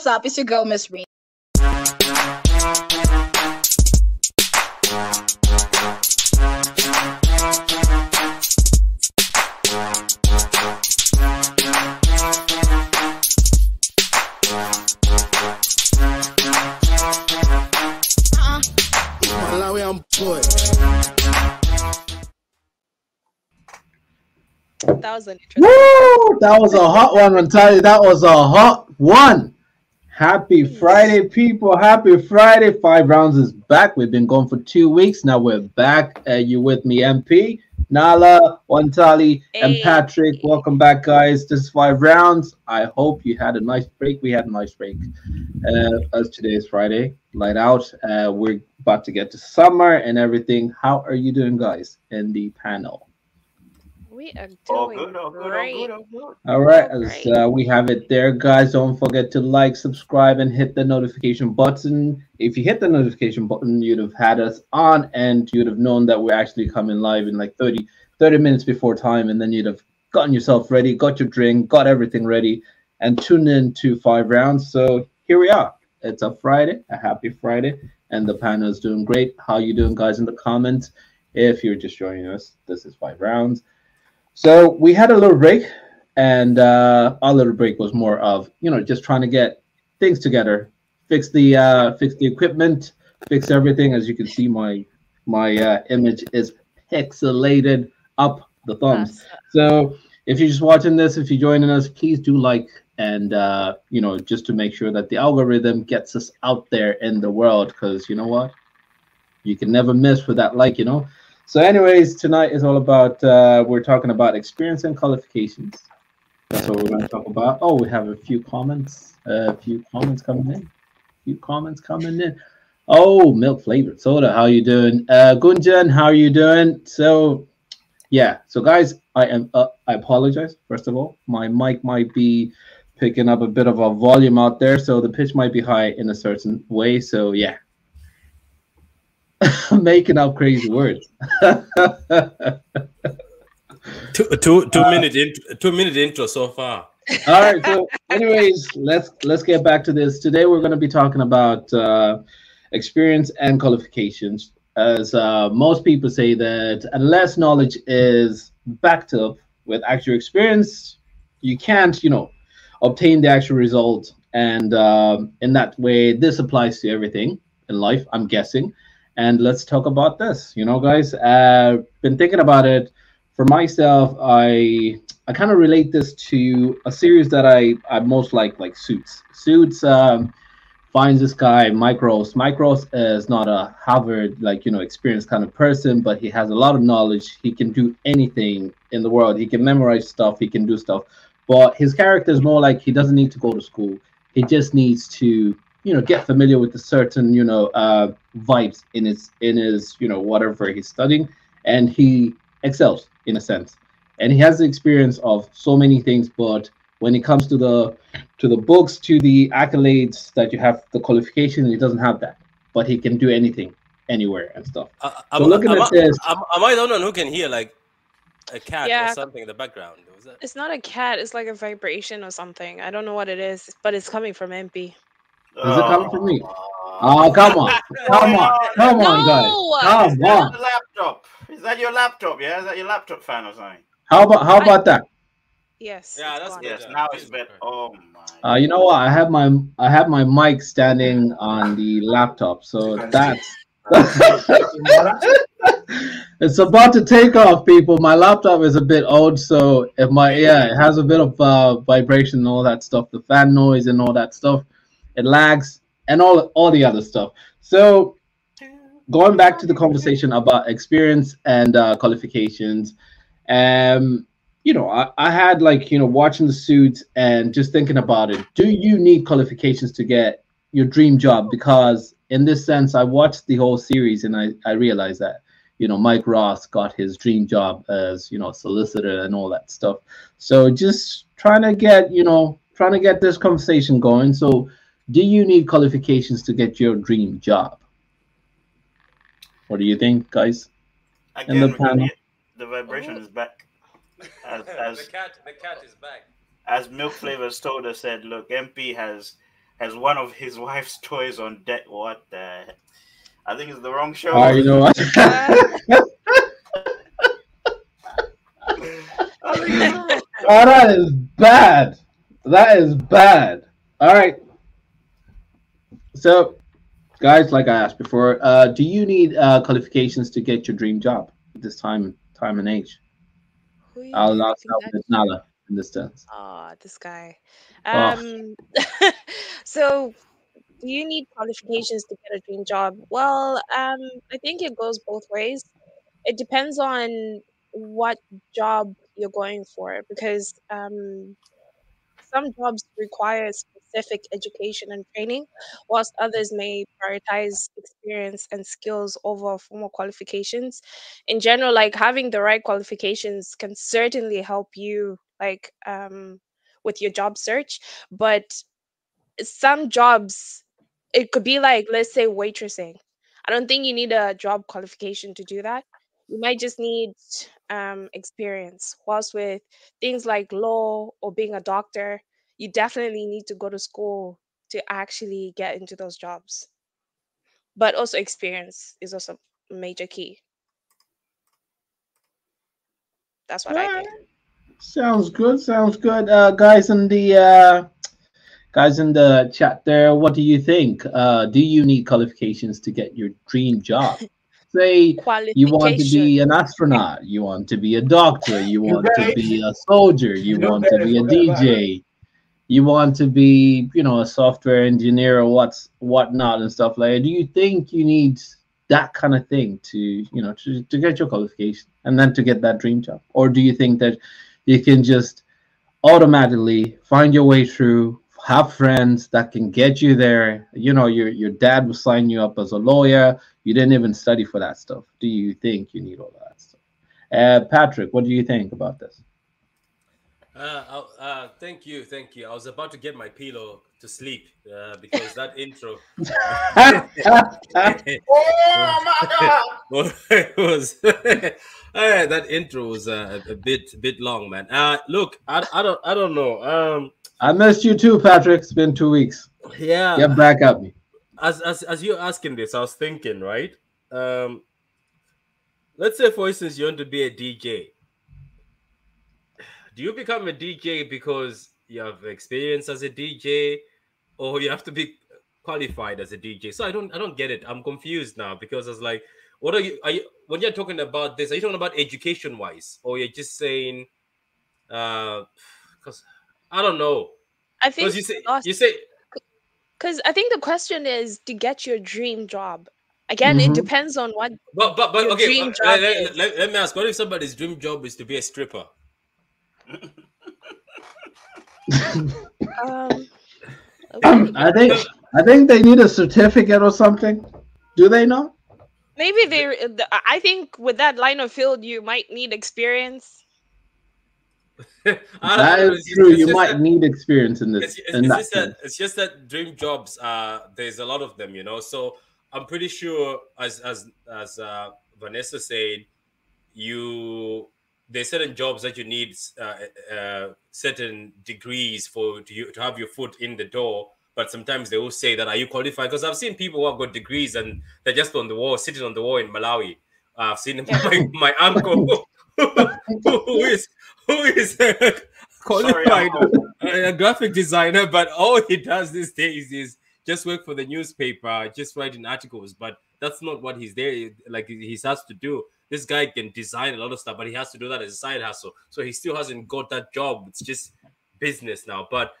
what's up? It's your girl, Miss Reen. Malawi, I'm boy. That was an interesting. Woo! That was a hot one, I'm telling you. That was a hot one. Happy Friday, people. Happy Friday. Five rounds is back. We've been gone for two weeks. Now we're back. Uh, you with me, MP? Nala, Wantali, and Patrick. Welcome back, guys. This is five rounds. I hope you had a nice break. We had a nice break. Uh, as today is Friday, light out. Uh, we're about to get to summer and everything. How are you doing, guys, in the panel? We are doing All good, all good, all great. good, all good. All right, All as uh, we have it there, guys. Don't forget to like, subscribe, and hit the notification button. If you hit the notification button, you'd have had us on and you'd have known that we're actually coming live in like 30, 30 minutes before time. And then you'd have gotten yourself ready, got your drink, got everything ready, and tuned in to five rounds. So here we are. It's a Friday, a happy Friday, and the panel is doing great. How you doing, guys, in the comments? If you're just joining us, this is five rounds. So we had a little break, and uh, our little break was more of you know just trying to get things together, fix the uh, fix the equipment, fix everything. As you can see, my my uh, image is pixelated up the thumbs. So if you're just watching this, if you're joining us, please do like and uh, you know just to make sure that the algorithm gets us out there in the world. Because you know what, you can never miss with that like, you know. So, anyways, tonight is all about uh, we're talking about experience and qualifications. That's what we're going to talk about. Oh, we have a few comments. A few comments coming in. A few comments coming in. Oh, milk flavored soda. How you doing, uh, Gunjan? How are you doing? So, yeah. So, guys, I am. Uh, I apologize. First of all, my mic might be picking up a bit of a volume out there, so the pitch might be high in a certain way. So, yeah. Making up crazy words. Two, two, two minute intro, two minute intro so far. All right. So, anyways, let's let's get back to this. Today, we're going to be talking about uh, experience and qualifications. As uh, most people say that unless knowledge is backed up with actual experience, you can't, you know, obtain the actual result. And um, in that way, this applies to everything in life. I'm guessing. And let's talk about this. You know, guys, uh, been thinking about it for myself. I I kind of relate this to a series that I, I most like, like Suits. Suits um, finds this guy, Mike Ross. Micros is not a Harvard, like, you know, experienced kind of person, but he has a lot of knowledge. He can do anything in the world. He can memorize stuff, he can do stuff. But his character is more like he doesn't need to go to school. He just needs to, you know, get familiar with the certain, you know, uh, vibes in his, in his, you know, whatever he's studying. And he excels in a sense and he has the experience of so many things but when it comes to the to the books to the accolades that you have the qualification he doesn't have that but he can do anything anywhere and stuff Uh, So am, looking am at I, this- am, am I the only one who can hear like a cat Yeah. or something in the background? Was that? It's not a cat. It's like a vibration or something. I don't know what it is, but it's coming from MP. Is it coming from me? oh come on come on come on guys come Is that on your laptop? Is that your laptop? Yeah, is that your laptop fan or something? how about how about that Yes. Yeah, it's that's good. Yes, now it's better. Oh my. uh, you know what i have my i have my mic standing on the laptop so that's it's about to take off, people. My laptop is a bit old, so if my yeah, it has a bit of uh, vibration and all that stuff, the fan noise and all that stuff, it lags and all all the other stuff. So going back to the conversation about experience and uh, qualifications, um, you know, I, I had like you know watching the suits and just thinking about it. Do you need qualifications to get your dream job? Because in this sense, I watched the whole series and I I realized that you know Mike Ross got his dream job as you know solicitor and all that stuff. So just trying to get you know trying to get this conversation going. So do you need qualifications to get your dream job? What do you think, guys? Again, the panel. the vibration is back. As, as the cat, the cat is back. as Milk Flavor Soda said, look, MP has has one of his wife's toys on deck. What the? I think it's the wrong show. Oh, you know what? I think it's- oh, that is bad. That is bad. All right. So, guys, like I asked before, uh, do you need uh, qualifications to get your dream job at this time, time and age? I'll not asking that with Nala in this sense. Ah, this guy. Oh. Um, so do you need qualifications to get a dream job? Well, um, I think it goes both ways. It depends on what job you're going for because um, some jobs require specific education and training, whilst others may prioritize experience and skills over formal qualifications. In general, like having the right qualifications can certainly help you, like um, with your job search. But some jobs, it could be like, let's say, waitressing. I don't think you need a job qualification to do that. You might just need um, experience. Whilst with things like law or being a doctor, you definitely need to go to school to actually get into those jobs. But also, experience is also a major key. That's what I think. Sounds good. Sounds good. Uh, guys in the uh, guys in the chat there, what do you think? Uh, do you need qualifications to get your dream job? Say you want to be an astronaut, you want to be a doctor, you want to be a soldier, you No want to be a DJ, you want to be, you know, a software engineer or what's whatnot and stuff like that. Do you think you need that kind of thing to, you know, to, to get your qualification and then to get that dream job? Or do you think that you can just automatically find your way through, have friends that can get you there? You know, your your dad will sign you up as a lawyer. You didn't even study for that stuff. Do you think you need all that stuff? Uh, Patrick, what do you think about this? Uh, uh, uh, thank you, thank you. I was about to get my pillow to sleep uh, because that intro oh my god! well, it was uh, that intro was uh, a bit bit long, man. Uh, look, I, I don't I don't know. Um, I missed you too, Patrick. It's been two weeks. yeah, Get back at me. as as as you're asking this, I was thinking, right? Um, let's say, for instance, you want to be a DJ. Do you become a DJ because you have experience as a DJ, or you have to be qualified as a DJ? So I don't I don't get it. I'm confused now because I was like, what are you? Are you when you're talking about this? Are you talking about education wise, or you're just saying? Uh, because I don't know. I think Because you say you say because I think the question is to get your dream job. Again, Mhm. it depends on what But but but Your okay. dream job let, is- let- let me ask: What if somebody's dream job is to be a stripper? Um okay. I think I think they need a certificate or something. Do they not? maybe they the- I think with that line of field you might need experience. I don't That know, is it's- true. it's You might that- need experience in this. It's, it's, in it's that just that sense. it's just that dream jobs. Uh, there's a lot of them, you know. So I'm pretty sure, as as as uh, Vanessa said, you there's certain jobs that you need uh, uh, certain degrees for to, you, to have your foot in the door. But sometimes they will say that are you qualified? Because I've seen people who have got degrees and they're just on the wall, sitting on the wall in Malawi. Uh, I've seen my, my uncle who is who is qualified uncle. a graphic designer, but all he does these days is just work for the newspaper, just writing articles. But that's not what he's there. Like he has to do. This guy can design a lot of stuff, but he has to do that as a side hustle. So he still hasn't got that job. It's just business now. But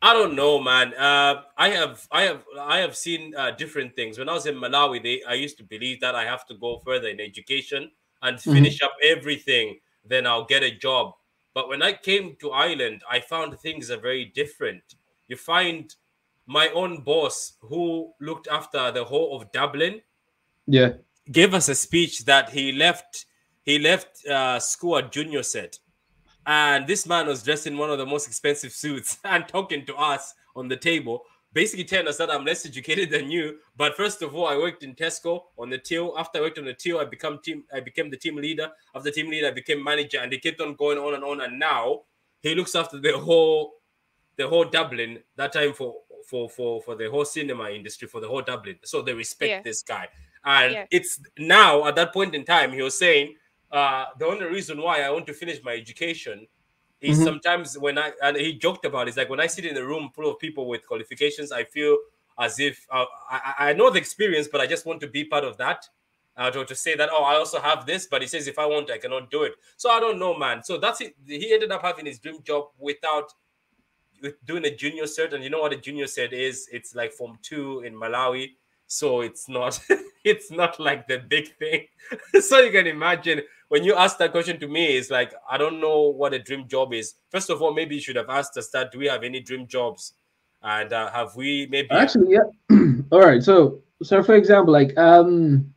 I don't know, man. Uh, I have, I have, I have seen uh, different things. When I was in Malawi, they, I used to believe that I have to go further in education and finish up everything, then I'll get a job. But when I came to Ireland, I found things are very different. You find my own boss, who looked after the whole of Dublin, Yeah. Gave us a speech that he left. He left uh, school at junior cert, and this man was dressed in one of the most expensive suits and talking to us on the table, basically telling us that I'm less educated than you. But first of all, I worked in Tesco on the till. After I worked on the till, I become team. I became the team leader. After team leader, I became manager, and they kept on going on and on. And now he looks after the whole, the whole Dublin. That time for for for for the whole cinema industry for the whole Dublin. So they respect Yeah. this guy, and Yeah. it's now at that point in time he was saying uh, the only reason why I want to finish my education is Mhm. sometimes when I and he joked about it, it's like when I sit in a room full of people with qualifications, I feel as if uh, I, I know the experience, but I just want to be part of that. Uh, to, to say that oh I also have this, but he says if I want I cannot do it. So I don't know, man. So that's it. He ended up having his dream job without with doing a junior cert, and you know what a junior cert is? It's like form two in Malawi, so it's not it's not like the big thing. so you can imagine when you ask that question to me, it's like I don't know what a dream job is. First of all, maybe you should have asked us that. Do we have any dream jobs? And uh, have we maybe Actually, yeah. All right. So, so for example, like um,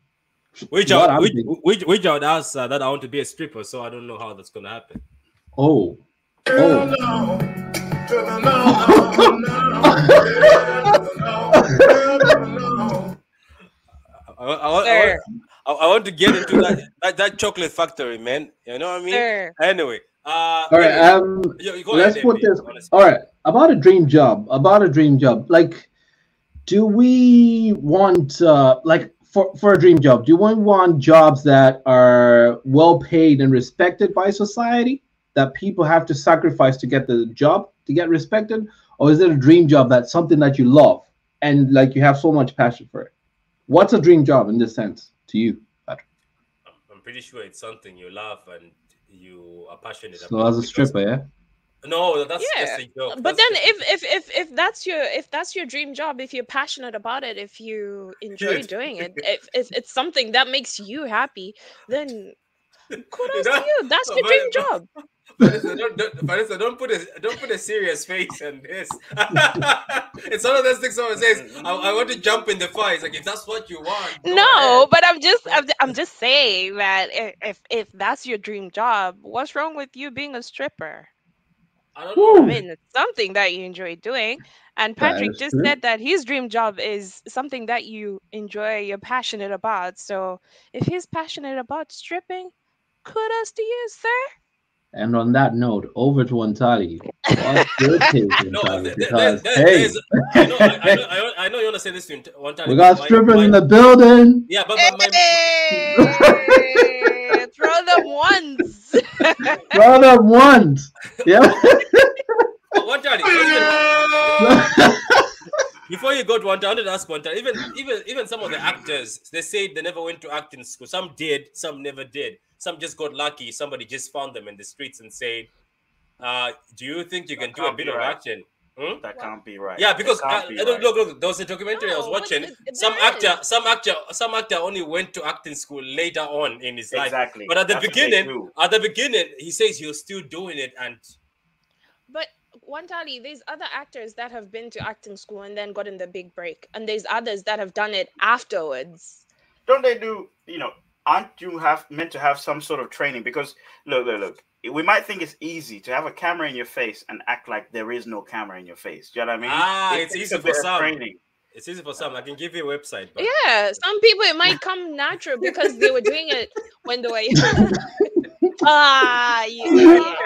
which I'm which which which out asked uh, that I want to be a stripper, so I don't know how that's gonna happen. oh, oh, I, I, I, I, Sir, I, I want to get into that, that that chocolate factory, man. You know what I mean? sir. Anyway, uh, all right. anyway, Um, you- you let's ahead, put Emily, this. honestly. All right, about a dream job. About a dream job. Like, do we want uh, like for for a dream job? Do we want jobs that are well paid and respected by society? That people have to sacrifice to get the job to get respected, or is it a dream job that's something that you love and like you have so much passion for it? What's a dream job in this sense to you? Patrick? I'm pretty sure it's something you love and you are passionate So about. So as a because- stripper, yeah. No, that's Yeah, just a joke. But That's then just- if, if if if that's your if that's your dream job, if you're passionate about it, if you enjoy Good. doing it, if, if it's something that makes you happy, then kudos know, to you. That's your dream but- job. Vanessa, don't, don't, Vanessa, don't put a don't put a serious face on this. it's one of those things someone says, I, I want to jump in the fire. It's like if that's what you want. No, ahead. but I'm just I'm, I'm just saying that if if that's your dream job, what's wrong with you being a stripper? I don't know. I mean, it's something that you enjoy doing. And Patrick just true. said that his dream job is something that you enjoy, you're passionate about. So if he's passionate about stripping, kudos to you, sir. And on that note, over to Antali. What's your take, No, Antali? there- there- Because there- hey, I know, I, I know, I know, I know you want to say this to int- one time. we got my- strippers my- in the building. Yeah, but, but my, Hey, throw them once. Throw them once. Yeah. Oh, but one before you go to one time, I wanted to ask one time. Even even even some of the actors, they say they never went to acting school. Some did, some never did. Some just got lucky. Somebody just found them in the streets and said, uh, "Do you think you That can do a bit be of right. action?" Hmm? That can't be right. Yeah, That because can't uh, be look, right. look, look, there was a documentary I was watching. th- th- Some actor, is. some actor, some actor only went to acting school later on in his life. exactly. But at the That's beginning, at the beginning, he says he was still doing it, and But Wantali, there's other actors that have been to acting school and then gotten the big break, and there's others that have done it afterwards. don't they do you know aren't you have meant to have some sort of training because look look look we might think it's easy to have a camera in your face and act like there is no camera in your face do you know what i mean ah, It it's easy for some. training It's easy for some. I can give you a website, but Yeah, some people it might come natural because they were doing it when they were. ah, you idiot.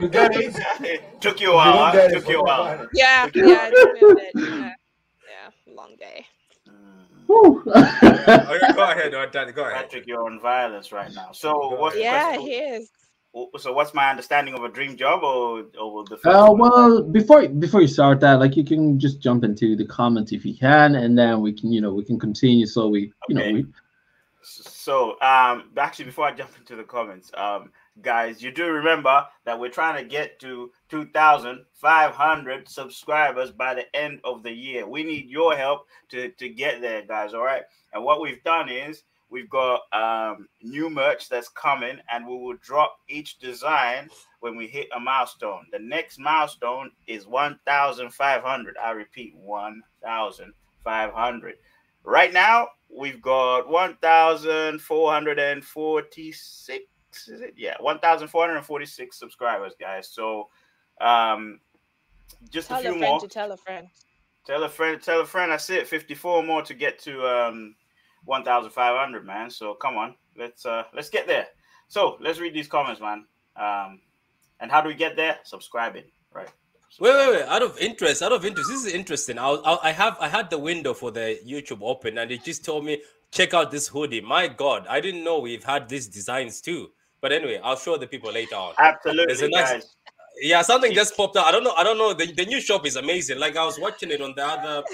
You guys, took you a while don't huh? get it, took you a while. Yeah, yeah, it's been a bit, yeah, yeah, long day. Woo. go ahead, Ortani, go ahead. Patrick, you're on violence right now. So what's Yeah, question? he is. So what's my understanding of a dream job, or or the Uh, well, before before you start that, like you can just jump into the comments if you can, and then we can, you know, we can continue. So we, you know, Okay. we So, um, actually, before I jump into the comments, um, guys, you do remember that we're trying to get to 2,500 subscribers by the end of the year. We need your help to, to get there, guys. All right. And what we've done is we've got um, new merch that's coming, and we will drop each design when we hit a milestone. The next milestone is 1,500. I repeat, 1,500. Right now, we've got 1,446. Is it? Yeah, 1,446 subscribers, guys. So, um, just Tell a a few friend more. to tell a friend. Tell a friend, tell a friend. That's it. 54 more to get to um 1,500, man. So come on, let's uh let's get there. So let's read these comments, man. Um, and how do we get there? Subscribing, right? Wait, wait, wait! Out of interest, out of interest, this is interesting. I, I, I have, I had the window for the YouTube open, and it just told me check out this hoodie. My God, I didn't know we've had these designs too. But anyway, I'll show the people later on. Absolutely, nice- guys. Yeah, something just popped out. I don't know. I don't know. The, the new shop is amazing. Like I was watching it on the other,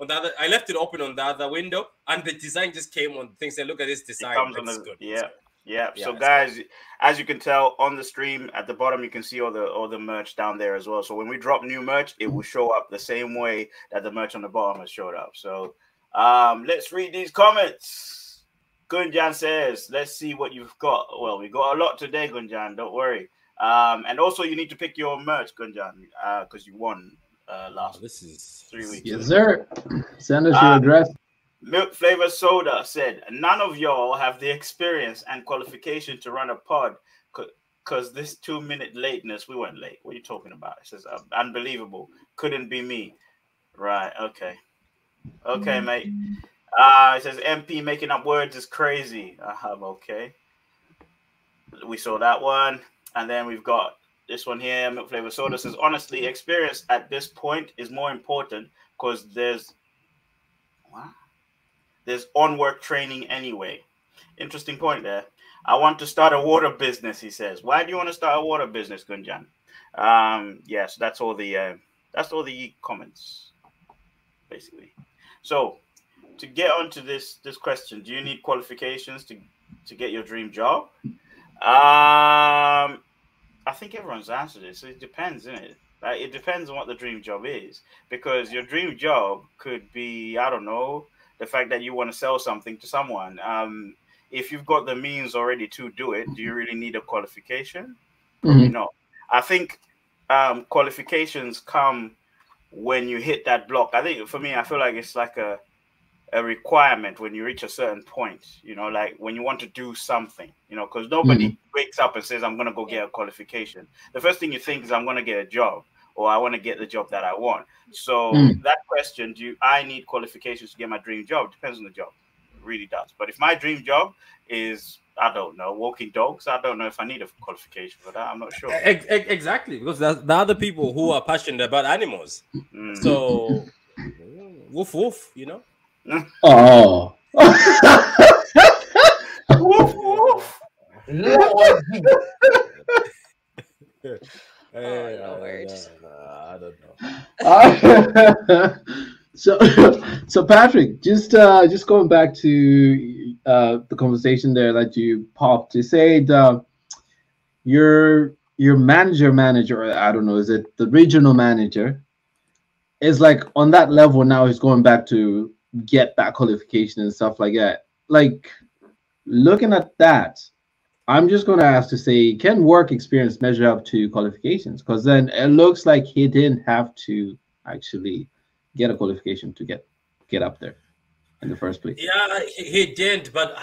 on the other. I left it open on the other window, and the design just came on. Things. Say, look at this It design. comes on the- good. Yeah. Yeah. Yeah, So it's guys, as you can tell on the stream at the bottom, you can see all the all the merch down there as well. So when we drop new merch, it will show up the same way that the merch on the bottom has showed up. So um let's read these comments. Gunjan says, let's see what you've got. Well, we got a lot today, Gunjan. Don't worry. Um, and also you need to pick your merch, Gunjan, uh, because you won uh Oh, last this is three weeks. Yes, sir. Send us Uh, your address. Milk Flavor Soda said, None of y'all have the experience and qualification to run a pod because this two minute lateness, we weren't late. What are you talking about? It says, "Um, Unbelievable. Couldn't be me. Right. Okay. Okay, mate. Uh, it says, MP making up words is crazy. Uh, okay. We saw that one. And then we've got this one here. Milk Flavor Soda says, Honestly, experience at this point is more important because there's. There's on work training anyway. Interesting point there. I want to start a water business, he says. Why do you want to start a water business, Gunjan? Um, yes, that's all the uh, that's all the comments, basically. So to get onto this this question, do you need qualifications to to get your dream job? Um, I think everyone's answered this. It depends, isn't it? Like, it depends on what the dream job is, because your dream job could be, I don't know, the fact that you want to sell something to someone. Um, if you've got the means already to do it, do you really need a qualification? Probably Mhm. not. I think um, qualifications come when you hit that block. I think for me, I feel like it's like a a requirement when you reach a certain point. You know, like when you want to do something. You know, because nobody wakes up and says, "I'm going to go get a qualification." The first thing you think is, "I'm going to get a job." Or I want to get the job that I want. So Mm. that question, do I need qualifications to get my dream job? Depends on the job, it really does. But if my dream job is, I don't know, walking dogs, I don't know if I need a qualification for that. I'm not sure. Ex- ex- exactly because that's the other people who are passionate about animals. Mm. So, woof woof, you know. Oh. Woof, woof. Eh, no I- words. I don't know. so, so Patrick, just uh, just going back to uh, the conversation there that you popped, you said uh, your your manager manager, I don't know, is it the regional manager? Is like on that level now. He's going back to get that qualification and stuff like that. Like looking at that, I'm just going to ask to say, can work experience measure up to qualifications? Because then it looks like he didn't have to actually get a qualification to get get up there in the first place. Yeah, he, he didn't, but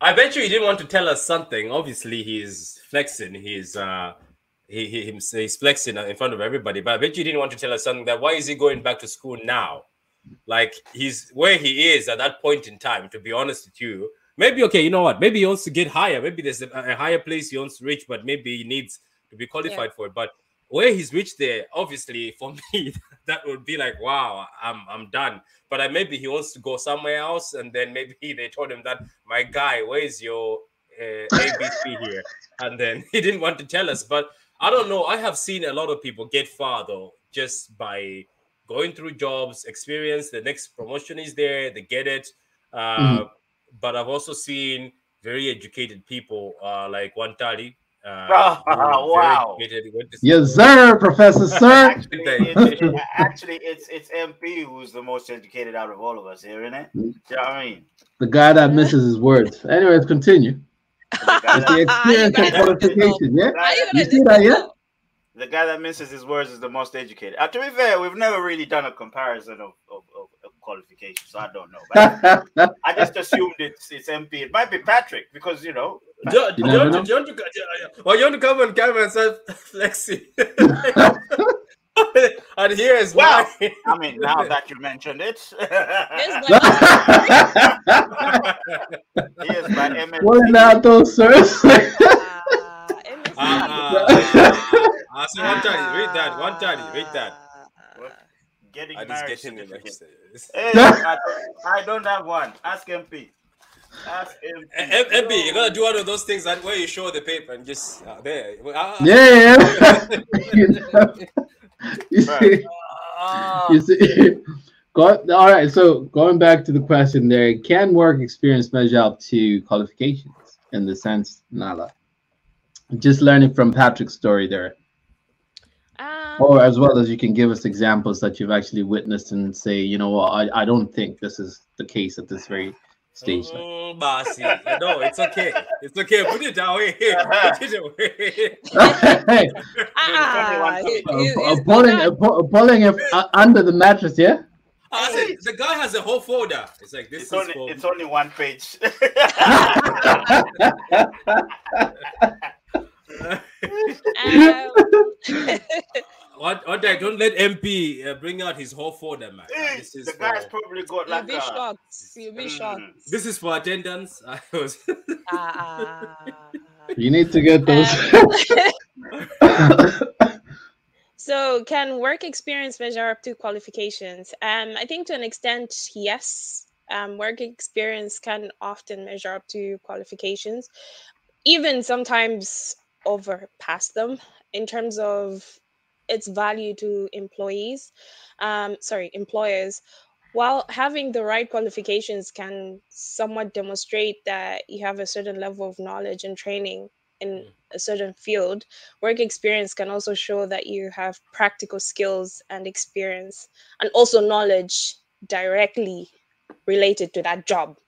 I bet you he didn't want to tell us something. Obviously, he's flexing. He's uh, he, he he's flexing in front of everybody. But I bet you he didn't want to tell us something. That why is he going back to school now? Like he's where he is at that point in time. To be honest with you, maybe okay. You know what? Maybe he wants to get higher. Maybe there's a, a higher place he wants to reach, but maybe he needs to be qualified for it. But where he's reached there, obviously for me, that would be like, wow, I'm I'm done. But uh, maybe he wants to go somewhere else, and then maybe they told him that, my guy, where's your uh, ABC here? And then he didn't want to tell us. But I don't know. I have seen a lot of people get far though, just by going through jobs, experience. The next promotion is there, they get it. Uh, But I've also seen very educated people uh, like Wantali. Uh, Oh, who are very wow. educated, went to Yes, sir, Professor Sir. Actually, it's, actually, it's it's MP who's the most educated out of all of us here, isn't it? Do you know what I mean? the guy that misses his words. Anyways, continue. The guy It's the experience You and gotta- qualification, yeah? You You see that, yeah? Though? the guy that misses his words is the most educated. Uh, to be fair, we've never really done a comparison of, of, of, of qualifications, so I don't know. But I just assumed it's it's MP. It might be Patrick because you know. Do, do, You you want to, do you want to, well, you want to come on camera and start flexing? and here is Wow. why. I mean, now that you mentioned it, There's here's my MS. what in that, those sirs? Uh, it makes sense. I said Wantali. Read that. Wantali. Read that. What? Getting I just married get him in Hey, I, don't, I don't have one. Ask MP. Ask MP. M- MP, you gotta do one of those things that where you show the paper and just uh, there. Ah, Yeah, yeah. you, you see, ah. you see. Go, all right. So going back to the question, there can work experience measure up to qualifications in the sense, Nala. Just learning from Patrick's story there, or as well as you can give us examples that you've actually witnessed and say, you know what, I, I don't think this is the case at this very stage. Like, Mm, bossy. No, it's okay. It's okay. Put it away. Put it away. hey, ah, There's you- you- uh, it's pulling, not- pu- pulling it uh, under the mattress, yeah. I said, the guy has a whole folder. It's like this It's is only, for it's only one page. um, One, one day, don't let MP uh, bring out his whole folder, man. Uh, Hey, this is the guy's for, probably got You'll like be shocked. You'll be Mm. this is for attendance. I was Ah, You need to get those. so, can work experience measure up to qualifications? Um, I think to an extent, yes. Um, work experience can often measure up to qualifications, even sometimes overpass them in terms of its value to employees. Um, sorry, employers. While having the right qualifications can somewhat demonstrate that you have a certain level of knowledge and training in Mm. a certain field, work experience can also show that you have practical skills and experience and also knowledge directly related to that job.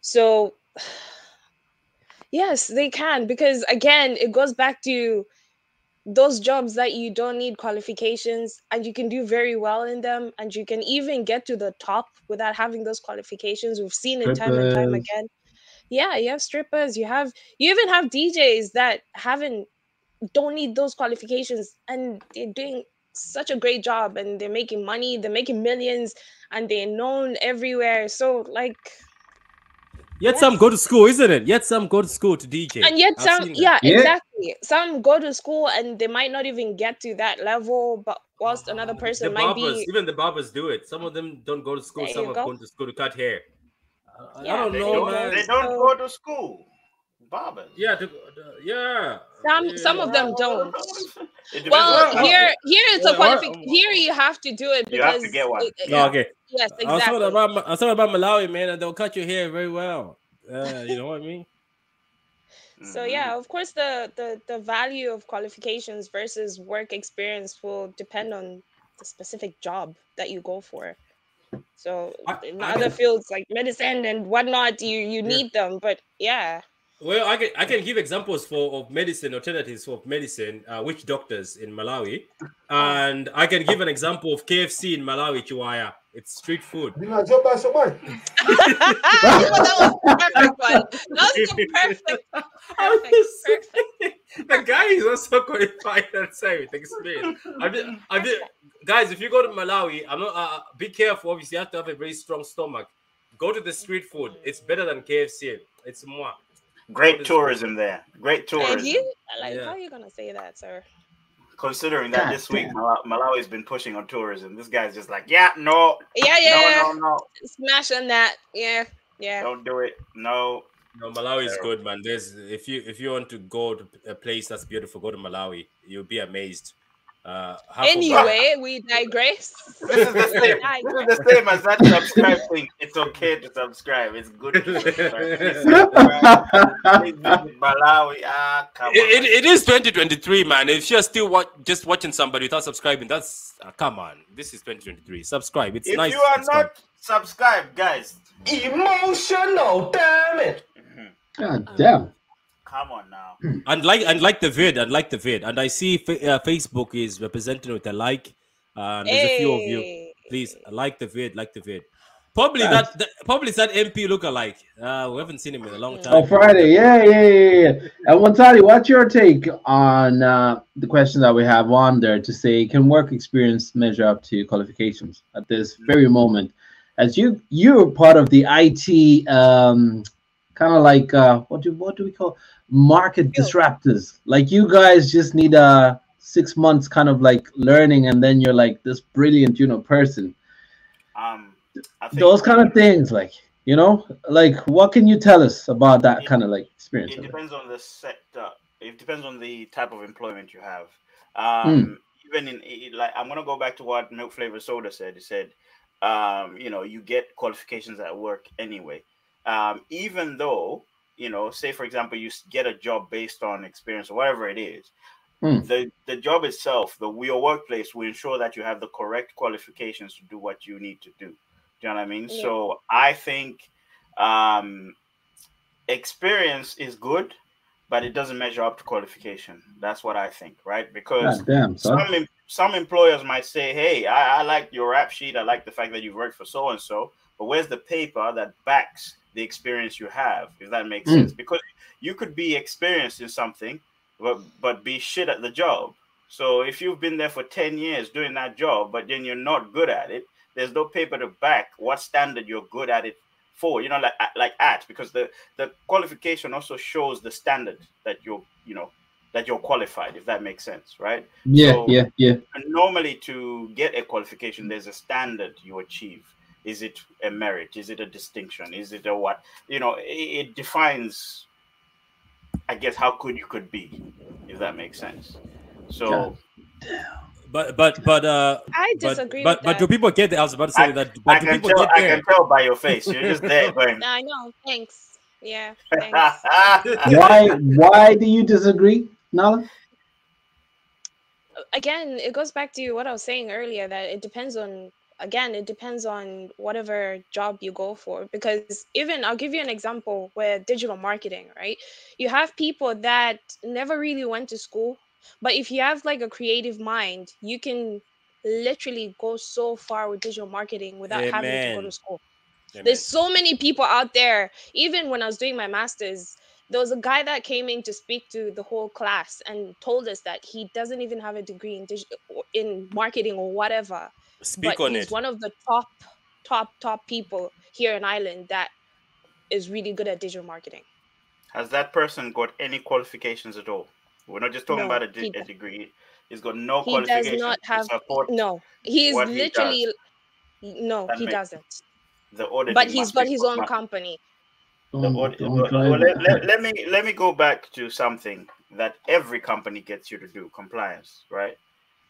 So, yes, they can because again, it goes back to those jobs that you don't need qualifications and you can do very well in them and you can even get to the top without having those qualifications. We've seen it time and time again. Yeah you have strippers you have you even have djs that haven't don't need those qualifications and they're doing such a great job and they're making money they're making millions and they're known everywhere. So like yet some go to school, isn't it? Yet some go to school to DJ. and yet I've some yeah, Yeah. exactly some go to school and they might not even get to that level but whilst another The person might barbers, be even the barbers do it. Some of them don't go to school. There Some you have go. gone to school to cut hair. I- I don't they, know, don't, man. they don't go to school. Barbers. Yeah, to, yeah. Some some of them don't well here outfit. here it's a what- qualification here you have to do it You have because to get one. it- it- No, okay. yes I was talking exactly about I was talking about Malawi, man, and they'll cut your hair very well. Uh, you know what I mean? so Mhm. yeah of course the, the the value of qualifications versus work experience will depend on the specific job that you go for so I- in I other can- fields like medicine and whatnot you you Yeah. need them but yeah Well, I can I can give examples for of medicine alternatives for medicine, uh, witch doctors in Malawi, and I can give an example of KFC in Malawi, Chiwaya. It's street food. Ninazoba someone. that was the perfect one. That was the perfect, perfect, perfect. the guy is also qualified and say with experience. I mean, I mean, guys, if you go to Malawi, I'm not. Uh, be careful. Obviously, you have to have a very strong stomach. Go to the street food. It's better than KFC. It's more. Great tourism there. Great And tourism. you, like, Yeah. how are you gonna say that, sir? Considering that God this week damn. Malawi's been pushing on tourism, this guy's just like, yeah, no, Yeah, yeah, no, no, no, smash on that. Yeah, yeah. don't do it. No. No, Malawi is good, man. There's if you if you want to go to a place that's beautiful, go to Malawi. You'll be amazed. Uh, Anyway, we digress. This is the same. This is the same as that subscribe thing. It's okay to subscribe. It's good to subscribe. Please subscribe. Please visit Malawi. Ah, come on. It, it, it is 2023, man. If you're still wa- just watching somebody without subscribing, that's uh, come on. This is 2023. Subscribe. It's if nice. you are subscribe. not subscribed, guys, Emotional, damn it. God damn. Come on now. and like and like the vid, and like the vid, and I see fa- uh, Facebook is represented with a like. Uh, there's a few of you. Please like the vid, like the vid. Probably Thanks. that, that probably that MP lookalike. Uh, we haven't seen him in a long time. Oh, Friday. Yeah, yeah, yeah, yeah. And Wantali, what's your take on uh, the question that we have on there to say, can work experience measure up to qualifications at this very moment? As you you're part of the IT um, kind of like uh, what do what do we call market disruptors? Like you guys just need uh six months kind of like learning and then you're like this brilliant you know person Um, I think those kind of things like you know like what can you tell us about that kind of like experience it of it? depends on the sector. It depends on the type of employment you have. Hmm. Um, Even in like, I'm gonna go back to what Milk Flavor Soda said. He said, um, you know, you get qualifications at work anyway. Um, even though, you know, say for example, you get a job based on experience or whatever it is, Hmm. the the job itself, the your workplace will ensure that you have the correct qualifications to do what you need to do. Do you know what I mean? Yeah. So I think um, experience is good, but it doesn't measure up to qualification. That's what I think, right? Because God damn son. some em- some employers might say, "Hey, I, I like your rap sheet. I like the fact that you've worked for so and so, but where's the paper that backs the experience you have?" If that makes Mm. sense, because you could be experienced in something, but but be shit at the job. So if you've been there for ten years doing that job, but then you're not good at it, there's no paper to back what standard you're good at it for. You know, like like at because the the qualification also shows the standard that you're you know that you're qualified. If that makes sense, right? yeah so- yeah yeah And normally to get a qualification there's a standard you achieve is it a merit is it a distinction is it a what you know it, it defines i guess how good you could be if that makes sense so But but but uh. I disagree but, with but do people get there? I was about to say that. i But do can people tell get i can tell by your face you're just there going I know. Thanks. Yeah. Thanks. why why do you disagree nala again, it goes back to what I was saying earlier that it depends on again, it depends on whatever job you go for. Because even I'll give you an example where digital marketing, right? You have people that never really went to school, but if you have like a creative mind, you can literally go so far with digital marketing without having to go to school. Amen. There's so many people out there. Even when I was doing my masters, there was a guy that came in to speak to the whole class and told us that he doesn't even have a degree in digi- or in marketing or whatever. Speak but on he's it. one of the top, top, top people here in Ireland that is really good at digital marketing. has that person got any qualifications at all we're not just talking No, about a, he de- a degree he's got no He does not have- No, he's What he does. literally no, That he doesn't. the auditing But he's got his own must- company. Oh, the Don't- well, let, let, let me let me go back to something that every company gets you to do compliance right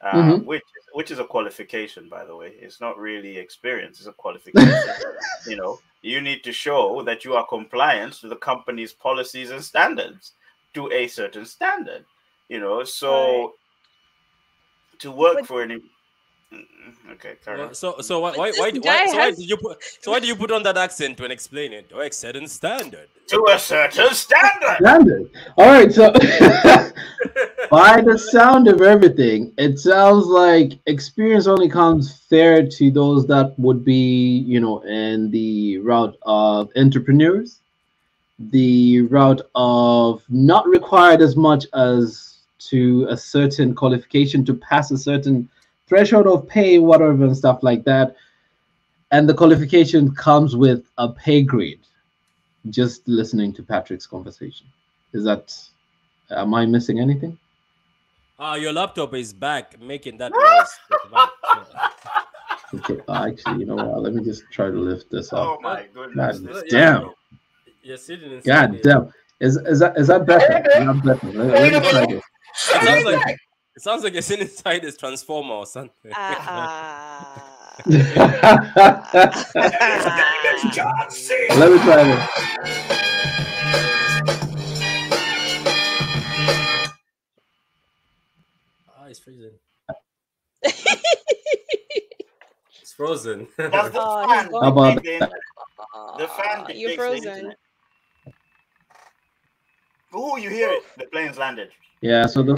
uh, Mhm. which which is a qualification by the way. It's not really experience it's a qualification. You know you need to show that you are compliant to the company's policies and standards to a certain standard you know. So to work But- for an Mm, okay carry Well, on. So so why why why, why, so why did you put so why do you put on that accent when explaining to a certain standard? to a certain standard! Standard. All right so by the sound of everything it sounds like experience only comes fair to those that would be you know in the route of entrepreneurs the route of not required as much as to a certain qualification to pass a certain threshold of pay whatever and stuff like that and the qualification comes with a pay grade just listening to Patrick's conversation. Is that am I missing anything? Ah, your laptop is back making that noise. Okay, uh, actually, you know what? Let me just try to lift this up. oh my goodness God this- damn. You're sitting inside God it. damn. Is is that is that better? Is that better? Let, let me try this. It sounds like it sounds like you're sitting inside this transformer or something. John C. Let me try this. It's freezing. It's frozen. Does the Oh, fan he's How about dictate the- the fan you're frozen. Internet. Ooh, you hear it. The plane's landed. Yeah, so the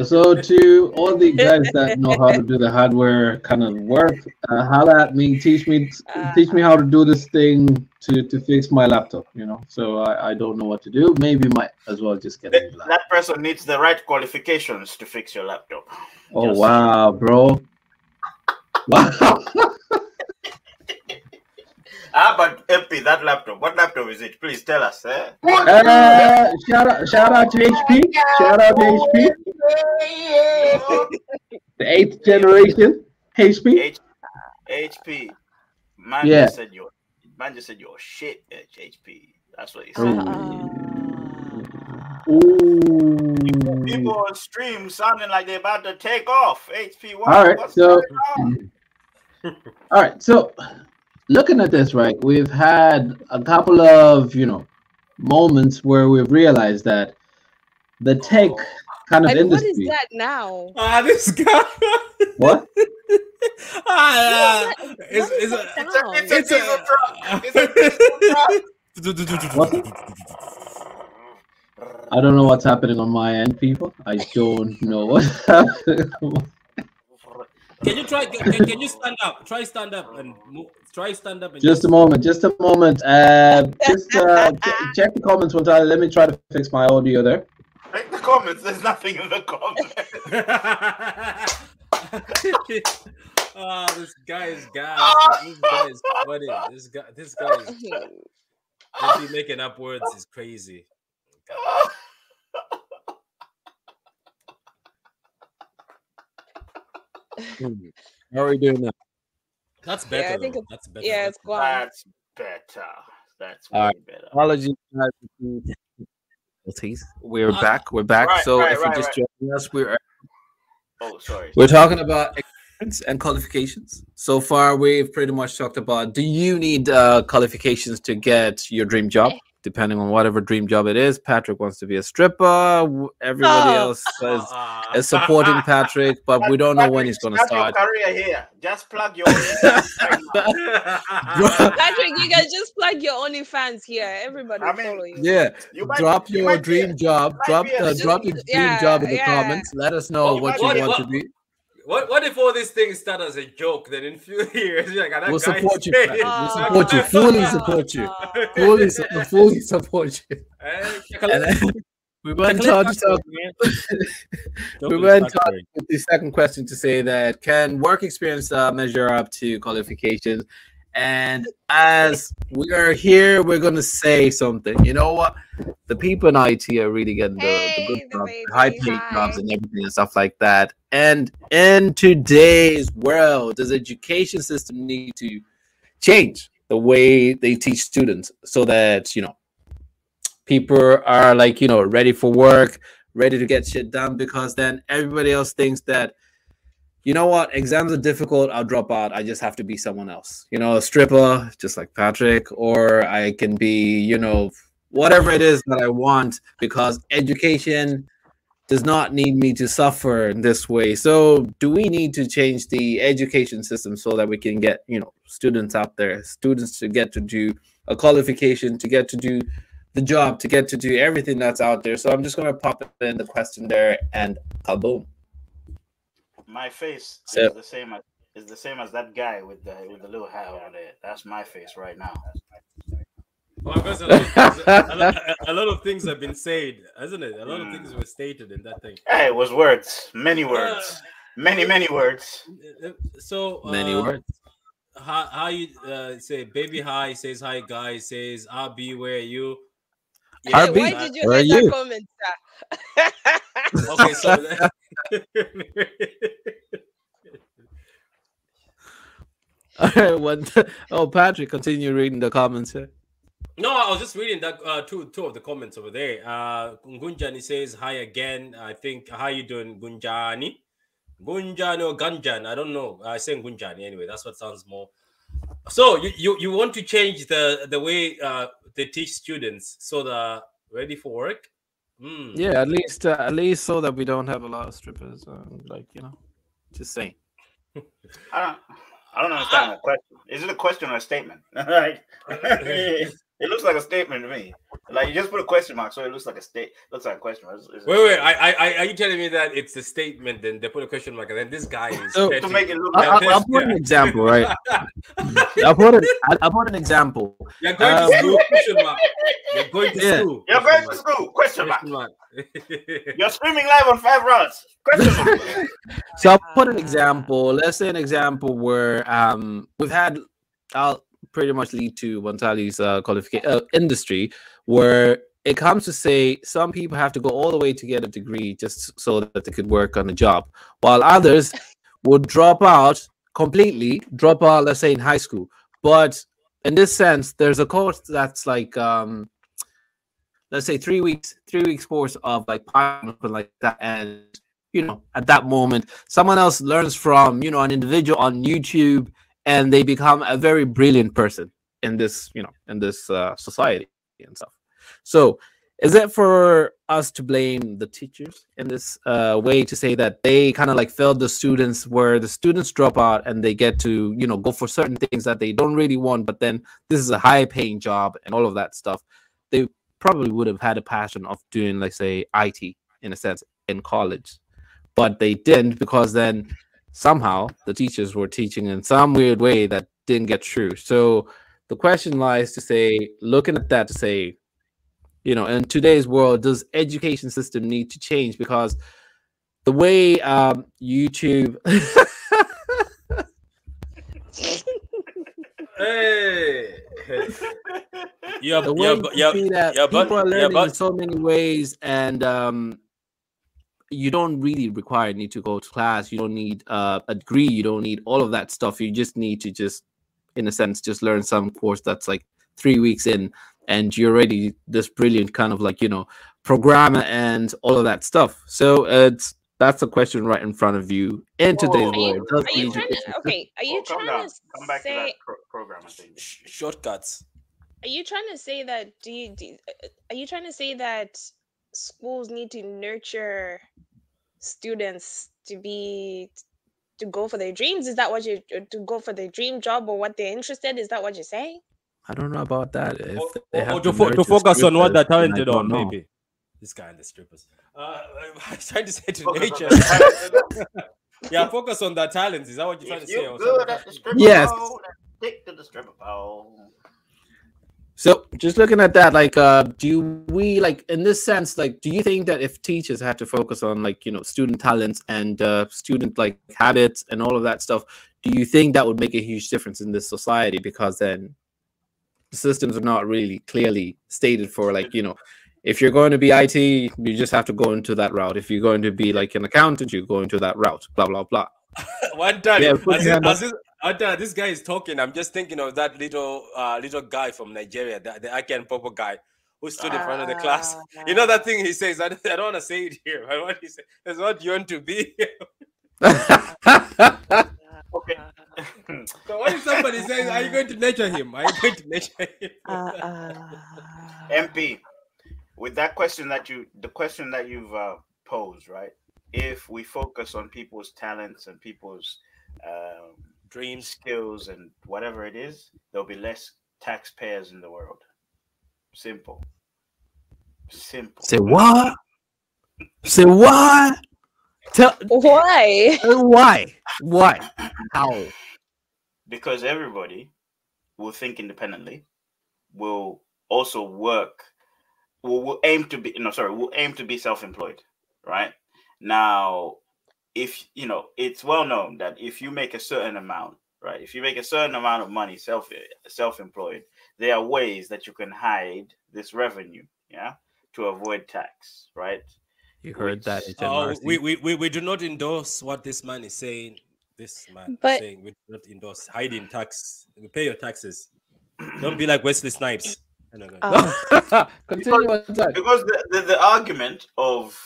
so to all the guys that know how to do the hardware kind of work, uh, holla at me, teach me teach me how to do this thing to to fix my laptop, you know. So I, I don't know what to do. Maybe might as well just get a That, new laptop. that person needs the right qualifications to fix your laptop. Oh Just- wow, bro. Wow. Ah, but MP, that laptop. What laptop is it? Please tell us. Eh? Uh, shout out, shout out to HP. Shout out to HP. The eighth generation HP. H- HP. Man Yeah. just said your man just said your shit HP. That's what he said. Uh-uh. Ooh. People on stream sounding like they're about to take off. HP. What, All right, what's so- going on? All right, so looking at this, right, we've had a couple of you know moments where we've realized that the tech kind of And what industry. is that now? Ah, this guy. What? ah, What is it's, it's a. It's a It's a- It's a diesel truck. What? I don't know what's happening on my end, people. I don't know what's happening. Can you try? Can, can- can you stand up? Try stand up and move. Try stand up and Just a moment, just a moment. Uh, just uh, ch- check the comments one time. Let me try to fix my audio there. Read the comments. There's nothing in the comments. oh, this guy is gas. This guy is funny. This guy, this guy is really making up words is crazy. How are we doing now? That's Yeah, better. I think it's- That's better. Yeah, it's. That's better. That's way All right. better. Apologies. guys, for the difficulties. We're Ah, back. We're back. right, so right, if right, you just joined us, we're Oh, sorry. we're talking about experience and qualifications. So far, we've pretty much talked about: Do you need uh, qualifications to get your dream job? Depending on whatever dream job it is. Patrick wants to be a stripper. Everybody Oh. else is, is supporting Patrick, but we don't know when he's going to Start start. your career here. Just plug your. right now. Patrick, you can just plug your OnlyFans here. Everybody I mean, follow you. Yeah, You might- drop you your might be a- dream job. might Drop be a uh, super- drop your dream Yeah, job in the yeah. comments. Let us know What- what, what- you what- want to be. What what if all these things start as a joke? Then in few years, you're like, "Ah, that We'll support you, said- Patrick. We'll Oh. support you. Fully support you. Fully, su- fully support you. And then we went Click on to back talk. Don't we do went this, with the second question to say that can work experience uh, measure up to qualifications? And as we are here, we're going to say something. You know what? The people in IT are really getting the, Hey, the good the jobs, the high paid jobs, and everything and stuff like that. And in today's world, does education system need to change the way they teach students so that you know people are like you know ready for work ready to get shit done because then everybody else thinks that you know what? Exams are difficult. I'll drop out. I just have to be someone else. You know a stripper just like patrick or i can be you know whatever it is that i want because education does not need me to suffer in this way. So do we need to change the education system so that we can get you know students out there students to get to do a qualification to get to do the job to get to do everything that's out there? So i'm just going to pop in the question there and kaboom My face So- is the same as is the same as that guy with the with the little hat on it. That's my face right now. Well, because a, lot of things, a, lot, of things have been said, hasn't it? A lot of things were stated in that thing. Hey, it was words, many words, many many words. Uh, So many uh, words How, how you uh, say baby hi says hi guys says RB where are you? RB, Why did you where hate are that you? comment, sir? Okay, so all right what oh patrick continue reading the comments here no, I was just reading that uh, two two of the comments over there. Uh, Gunjani says hi again. I think how you doing, Gunjani? Gunjani or Ganjan? I don't know. I say Gunjani anyway. That's what sounds more. So you, you, you want to change the the way uh, they teach students so they're ready for work? Hmm. yeah at least uh, at least so that we don't have a lot of strippers uh, like you know just saying I don't I don't understand the question. Is it a question or a statement? like, it looks like a statement to me. Like you just put a question mark, so it looks like a state. Looks like a question. It's- it's- Wait, wait. I, I, I, are you telling me that it's a statement? Then they put a question mark, and then this guy is So- to make it look I, like I, I'll put an example right i'll put an I- i'll put an example You're going Um, to school? Question mark. You're going to Yeah. school. You're question going to mark, school? Question mark. Question mark. You're streaming live on Five Roundz? Question mark. So I'll put an example. Let's say an example where um we've had I'll pretty much lead to Wantali's uh, qualification uh, industry, where it comes to say some people have to go all the way to get a degree just so that they could work on a job, while others would drop out completely, drop out, let's say in high school. But in this sense, there's a course that's like um let's say three weeks, three weeks course of like Python like that, and you know, at that moment, someone else learns from you know an individual on YouTube, and they become a very brilliant person in this you know in this uh, society and stuff. So is it for us to blame the teachers in this uh, way to say that they kind of like failed the students where the students drop out and they get to you know go for certain things that they don't really want but then this is a high paying job and all of that stuff they probably would have had a passion of doing like say it in a sense in college but they didn't because then somehow the teachers were teaching in some weird way that didn't get through. So the question lies to say looking at that to say you know in today's world does education system need to change? Because the way um, youtube Hey, yeah, the way yeah, but yeah, see yeah, but people are yeah, learning in so many ways and um you don't really require need to go to class you don't need uh, a degree you don't need all of that stuff you just need to just in a sense just learn some course that's like three weeks in and you're already this brilliant kind of like you know programmer and all of that stuff so it's that's a question right in front of you in today's Whoa. Are you, world Does are you the trying education to okay? Are you Oh, trying down. to Come back to say? that pro- program. I shortcuts. Are you trying to say that? Do you? Do, uh, are you trying to say that schools need to nurture students to be to go for their dreams? Is that what you to go for their dream job or what they're interested? Is that what you're saying? i don't know about that if Or, they or- have or to, fo- to focus on what they're strippers, then I talented on, know. maybe. This guy and the strippers. Uh, I was trying to say to Focus nature. yeah, focus on their talents. Is that what you're trying to say? you're or good at the stripper Yes. pole, stick to the stripper pole. So just looking at that, like, uh, do we like in this sense, like, do you think that if teachers had to focus on like you know student talents and uh, student like habits and all of that stuff, do you think that would make a huge difference in this society? Because then the systems are not really clearly stated for like you know, if you're going to be IT, you just have to go into that route. If you're going to be like an accountant, you go into that route. Blah blah blah. One time, Yeah, as put this, your hand as this, this guy is talking, I'm just thinking of that little uh, little guy from Nigeria, the, the Aki and Pawpaw guy who stood in front of the class. You know that thing he says, I don't, I don't want to say it here, but what he says is what you want to be. Okay. so what if somebody says, Are you going to nurture him? Are you going to nurture him? MP, with that question that you, the question that you've uh, posed, right? If we focus on people's talents and people's um, Dreams. skills and whatever it is, there'll be less taxpayers in the world. Simple. Simple. Say what? Say what? Tell Why? why? Why? How? because everybody will think independently, will also work, will, will aim to be no sorry, will aim to be self-employed, right? Now, if you know, it's well known that if you make a certain amount, right, if you make a certain amount of money self self-employed, there are ways that you can hide this revenue, yeah, to avoid tax, right? You heard that? Oh, we, we, we, we do not endorse what this man is saying. This man But- is saying we do not endorse hiding tax. You pay your taxes. Don't be like Wesley Snipes. No, no, no. Continue on because the, the, the argument of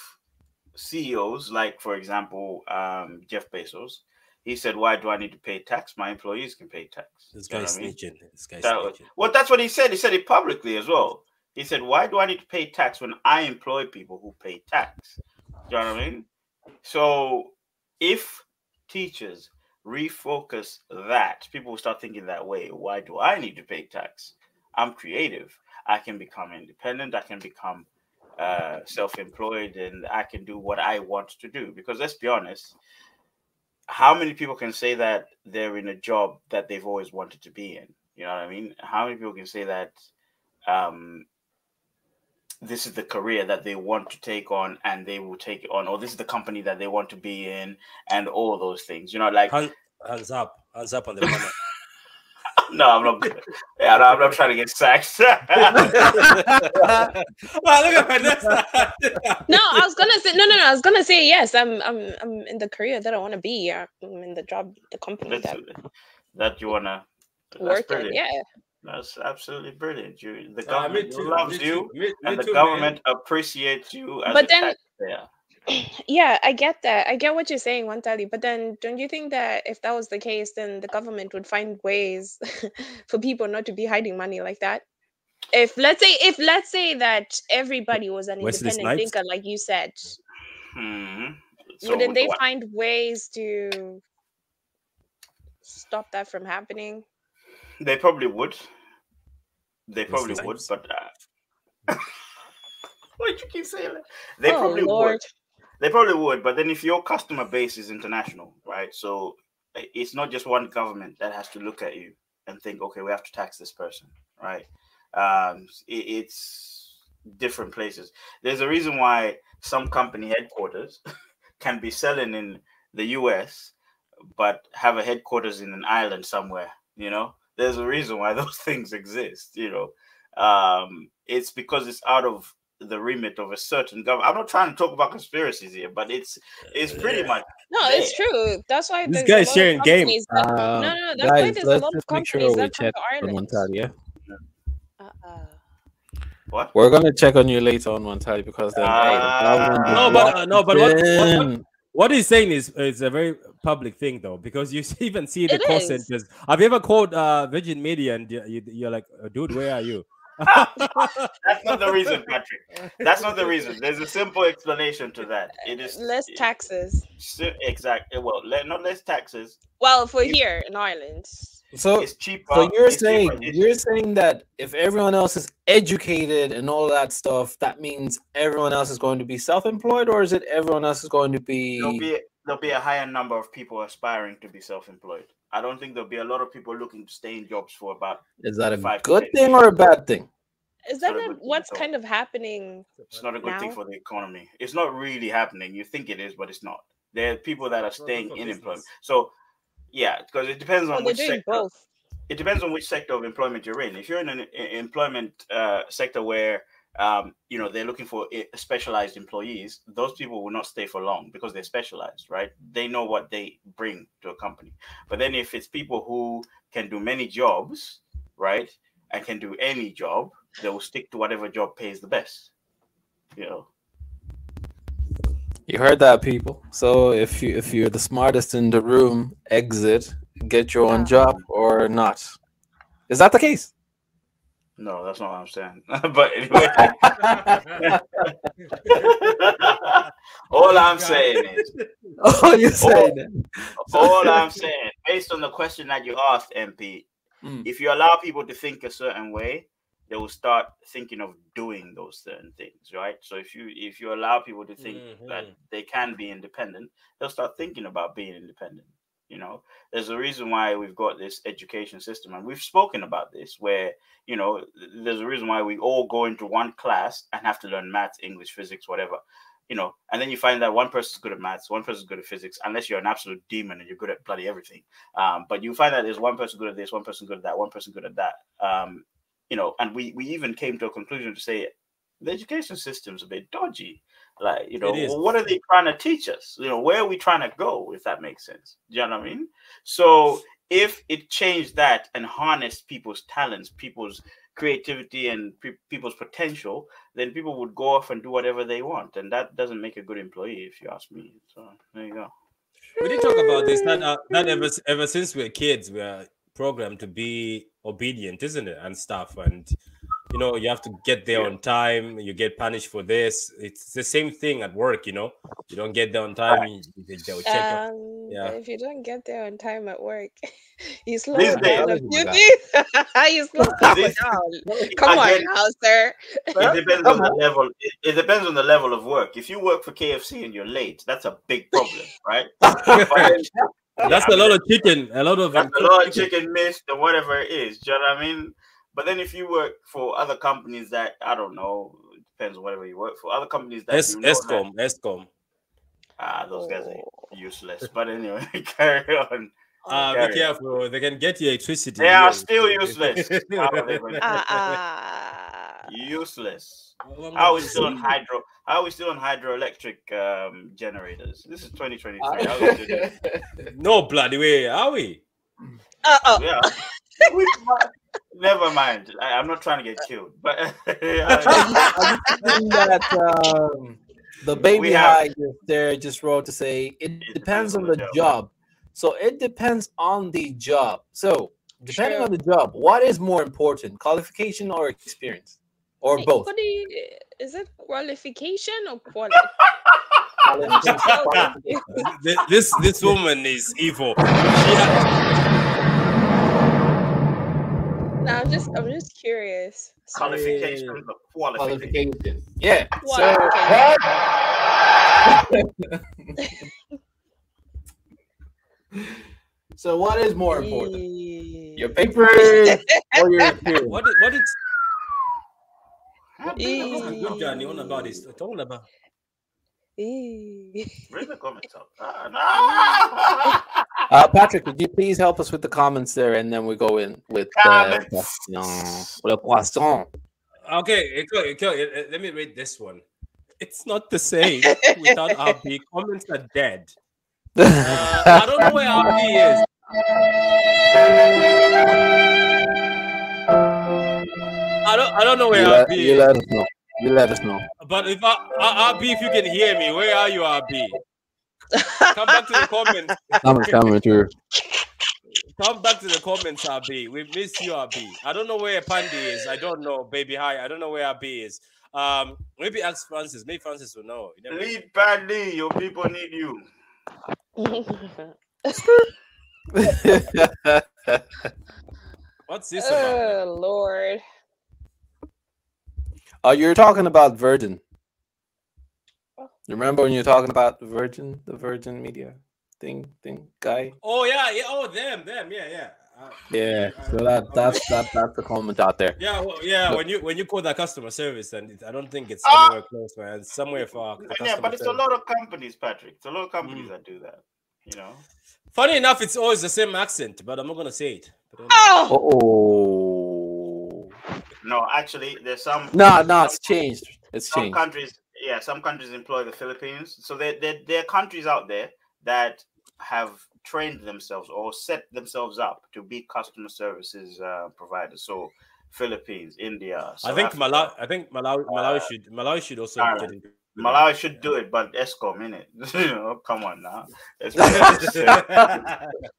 CEOs, like for example, um, Jeff Bezos, he said, "Why do I need to pay tax? My employees can pay tax." This You guy's what I mean? snitching. This guy's That snitching. well, that's what he said. He said it publicly as well. He said, "Why do I need to pay tax when I employ people who pay tax?" Do you know what I mean? So, if teachers refocus that, people will start thinking that way. Why do I need to pay tax? I'm creative. I can become independent. I can become uh, self-employed, and I can do what I want to do. Because let's be honest, how many people can say that they're in a job that they've always wanted to be in? You know what I mean? How many people can say that um, this is the career that they want to take on and they will take it on, or this is the company that they want to be in, and all those things? You know, like Hand, hands up. Hands up on the. No, I'm not. Yeah, no, I'm not trying to get sacked. Look at Vanessa. No, I was gonna say no, no, no. I was gonna say yes. I'm, I'm, I'm in the career that I want to be. I'm in the job, the company That's, that that you wanna work in. Yeah. That's absolutely brilliant. You, the uh, me government too, loves you, me- me and the too, man. government appreciates you as But a then- taxpayer. Yeah, I get that. I get what you're saying, Wantali. But then, don't you think that if that was the case, then the government would find ways for people not to be hiding money like that? If let's say, if let's say that everybody was an Wesley independent Snipes? thinker, like you said, Hmm. So wouldn't they what- find ways to stop that from happening? They probably would. They probably Wesley would, Snipes. but uh, why you keep saying that? They oh probably Lord. would. They probably would, but then if your customer base is international, right? So it's not just one government that has to look at you and think, okay, we have to tax this person, right? Um, it, it's different places. There's a reason why some company headquarters can be selling in the US, but have a headquarters in an island somewhere. You know, there's a reason why those things exist. You know, um, it's because it's out of the remit of a certain government. I'm not trying to talk about conspiracies here, but it's it's pretty much No, it's true. That's why This guy's a lot sharing game. companies that- Um, no, no, no. That's why there's a lot of just make sure companies we that come check to on Ireland. Wantali, yeah? Uh-uh. what. We're gonna check on you later on Wantali because then hey, the government No, but uh, no, but what, what, what, what he's saying is is a very public thing though, because you even see the It call is. centers. Have you ever called uh, Virgin Media and you, you, you're like, "Uh, dude, where are you? That's not the reason, Patrick. That's not the reason. There's a simple explanation to that. It is less it- taxes. si- Exactly. Eh, well, le- not less taxes. Well, for You- here in Ireland. So It's cheaper. So you're it's cheaper, saying you're saying that if everyone else is educated and all that stuff, that means everyone else is going to be self-employed, or is it everyone else is going to be? there'll be? be there'll be a higher number of people aspiring to be self-employed. I don't think there'll be a lot of people looking to stay in jobs for about. Is that a five good thing or a bad thing? Is that Sort of not what you what's thought. kind of happening? It's not a good thing for the economy. It's not really happening. You think it is, but it's not. There are people that are It's not good staying in employment. So, yeah, because it depends on they're which doing sector. both. it depends on which sector of employment you're in. If you're in an e- employment uh, sector where um, you know they're looking for specialized employees, those people will not stay for long because they're specialized, right? They know what they bring to a company. But then if it's people who can do many jobs, right, and can do any job, they will stick to whatever job pays the best. You know. You heard that, people. So if you if you're the smartest in the room, exit, get your own job or not. Is that the case? No, that's not what I'm saying. but anyway, all I'm saying is Oh, you're saying it. all I'm saying, based on the question that you asked, MP, Mm. if you allow people to think a certain way, they will start thinking of doing those certain things, right? So if you if you allow people to think that Mhm. they can be independent, they'll start thinking about being independent. You know, there's a reason why we've got this education system, and we've spoken about this, where you know, there's a reason why we all go into one class and have to learn maths, English, physics, whatever you know, and then you find that one person's good at maths, one person's good at physics, unless you're an absolute demon and you're good at bloody everything. Um, but you find that there's one person good at this, one person good at that, one person good at that. Um, you know, and we we even came to a conclusion to say the education system's a bit dodgy. Like, you know, well, what are they trying to teach us? You know, where are we trying to go, if that makes sense? Do you know what I mean? So if it changed that and harnessed people's talents, people's creativity and pe- people's potential, then people would go off and do whatever they want, and that doesn't make a good employee, if you ask me. So there you go. we did talk about this. That uh, that ever ever since we're kids, we are programmed to be obedient, isn't it, and stuff. And you know, you have to get there Yeah. on time. You get punished for this. It's the same thing at work. You know, you don't get there on time. you- they- They'll check. up. Um, Yeah. if you don't get there on time at work, you slow These down a days- few things. you slow This- down. Come on now, sir. It depends on the level. It, it depends on the level of work. If you work for KFC and you're late, that's a big problem, right? That's Yeah, a lot of chicken. A lot of a lot of chicken missed or whatever it is. Do you know what I mean? But then if you work for other companies that I don't know, it depends on whatever you work for. Other companies that Es- you know that- Escom, Escom. ah, those guys are Oh. useless. But anyway, carry on. Uh, Carry be on. careful. They can get you electricity. They are still useless. How are they going to- Ah, ah. useless. Well, How are we I'm still on hydro? How are we still on hydroelectric um, generators? This is 2023. How are we still doing? No bloody way, are we? Uh, oh. Yeah. We- Never mind. I, I'm not trying to get killed, but I'm just thinking that um, the baby We high just there just wrote to say it depends on the job. So it depends on the job. So depending True. on the job, what is more important, qualification or experience, or Hey, both? What you, is it qualification or quality? Th- This this woman is evil. She had- no, I'm just I'm just curious. qualification, but qualification. Qualification. Yeah. So Qualification. So what is more important, your paper or your experience? what did what did Eh. what Johnny on about this? Talk about Eh. Bring the comments up. Ah, no! Uh, Patrick, would you please help us with the comments there, and then we go in with the Comments. Le poisson. Okay, okay, okay, let me read this one. It's not the same without RB. Comments are dead. Uh, I don't know where RB is. I don't I don't know where you, let, RB you let us know. You let us know. But if I, uh, RB, if you can hear me, where are you, RB? Come back to the comments. Coming, coming through. Come back to the comments, RB. We miss you, RB. I don't know where Pandy is. I don't know, baby. Hi. I don't know where RB is. Um, maybe ask Francis. Maybe Francis will know. You never- Lead badly. Your people need you. What's this about? oh Lord. Oh, you're talking about Virgin. Remember when you were talking about the Virgin, the Virgin Media thing, thing guy? Oh yeah, yeah. Oh them, them. Yeah, yeah. Uh, Yeah. So that that's that that's the comment out there. yeah, well, yeah. Look. When you when you call that customer service, and it, I don't think it's Ah! anywhere close, man. It's somewhere far. Yeah, but it's a lot of companies, Patrick. It's a lot of companies Mm. that do that. You know. Funny enough, it's always the same accent, but I'm not gonna say it. Oh, Oh. No, actually, there's some. No, no, it's changed. It's some changed. countries yeah some countries employ the philippines so there, there, there are countries out there that have trained themselves or set themselves up to be customer services uh, providers so philippines india I think Africa. Malawi. I think Malawi. Malawi Uh, should. Malawi should also Thailand. get into. malawi should do it but escom in it you know come on now It's-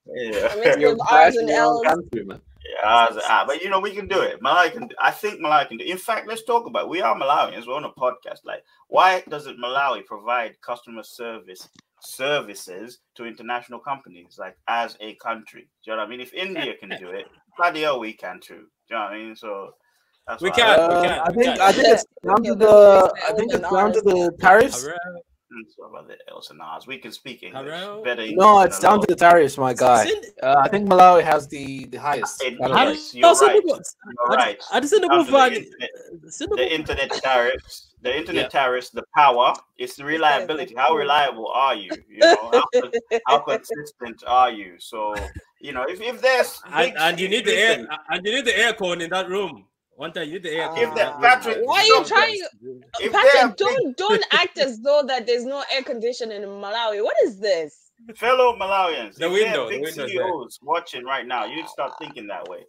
yeah. mix You're of R's and L's. country, man. Yeah, I was- ah, but you know we can do it. Malawi can. I think Malawi can do. In fact, let's talk about. We are Malawians. We're on a podcast. Like, why doesn't Malawi provide customer service services to international companies, like as a country? Do you know what I mean? If India can do it, bloody hell, we can too. Do you know what I mean? So that's We why can. Uh, can, I think can. I think it's down to the I think it's it's down to the tariffs. Hello? It's about the else and ours. We can speak English Hello? better. English No, than it's down lot. to the tariffs, my guy. Uh, I think Malawi has the the highest. It- I yes, you're right. the- You're right. I just said Down the Van- internet. the- the internet tariffs, the internet Yeah. tariffs, the power, it's the reliability. How reliable are you? You know, how, how consistent are you? So, you know, if, if there's and, and you need the air and you need the aircon in that room. One time you need the aircon. If in that- Patrick, Why are you trying? if Patrick, big don't don't act as though that there's no air conditioning in Malawi. What is this? fellow Malawians, The if window, are the big window's there. CEOs watching right now, you start thinking that way.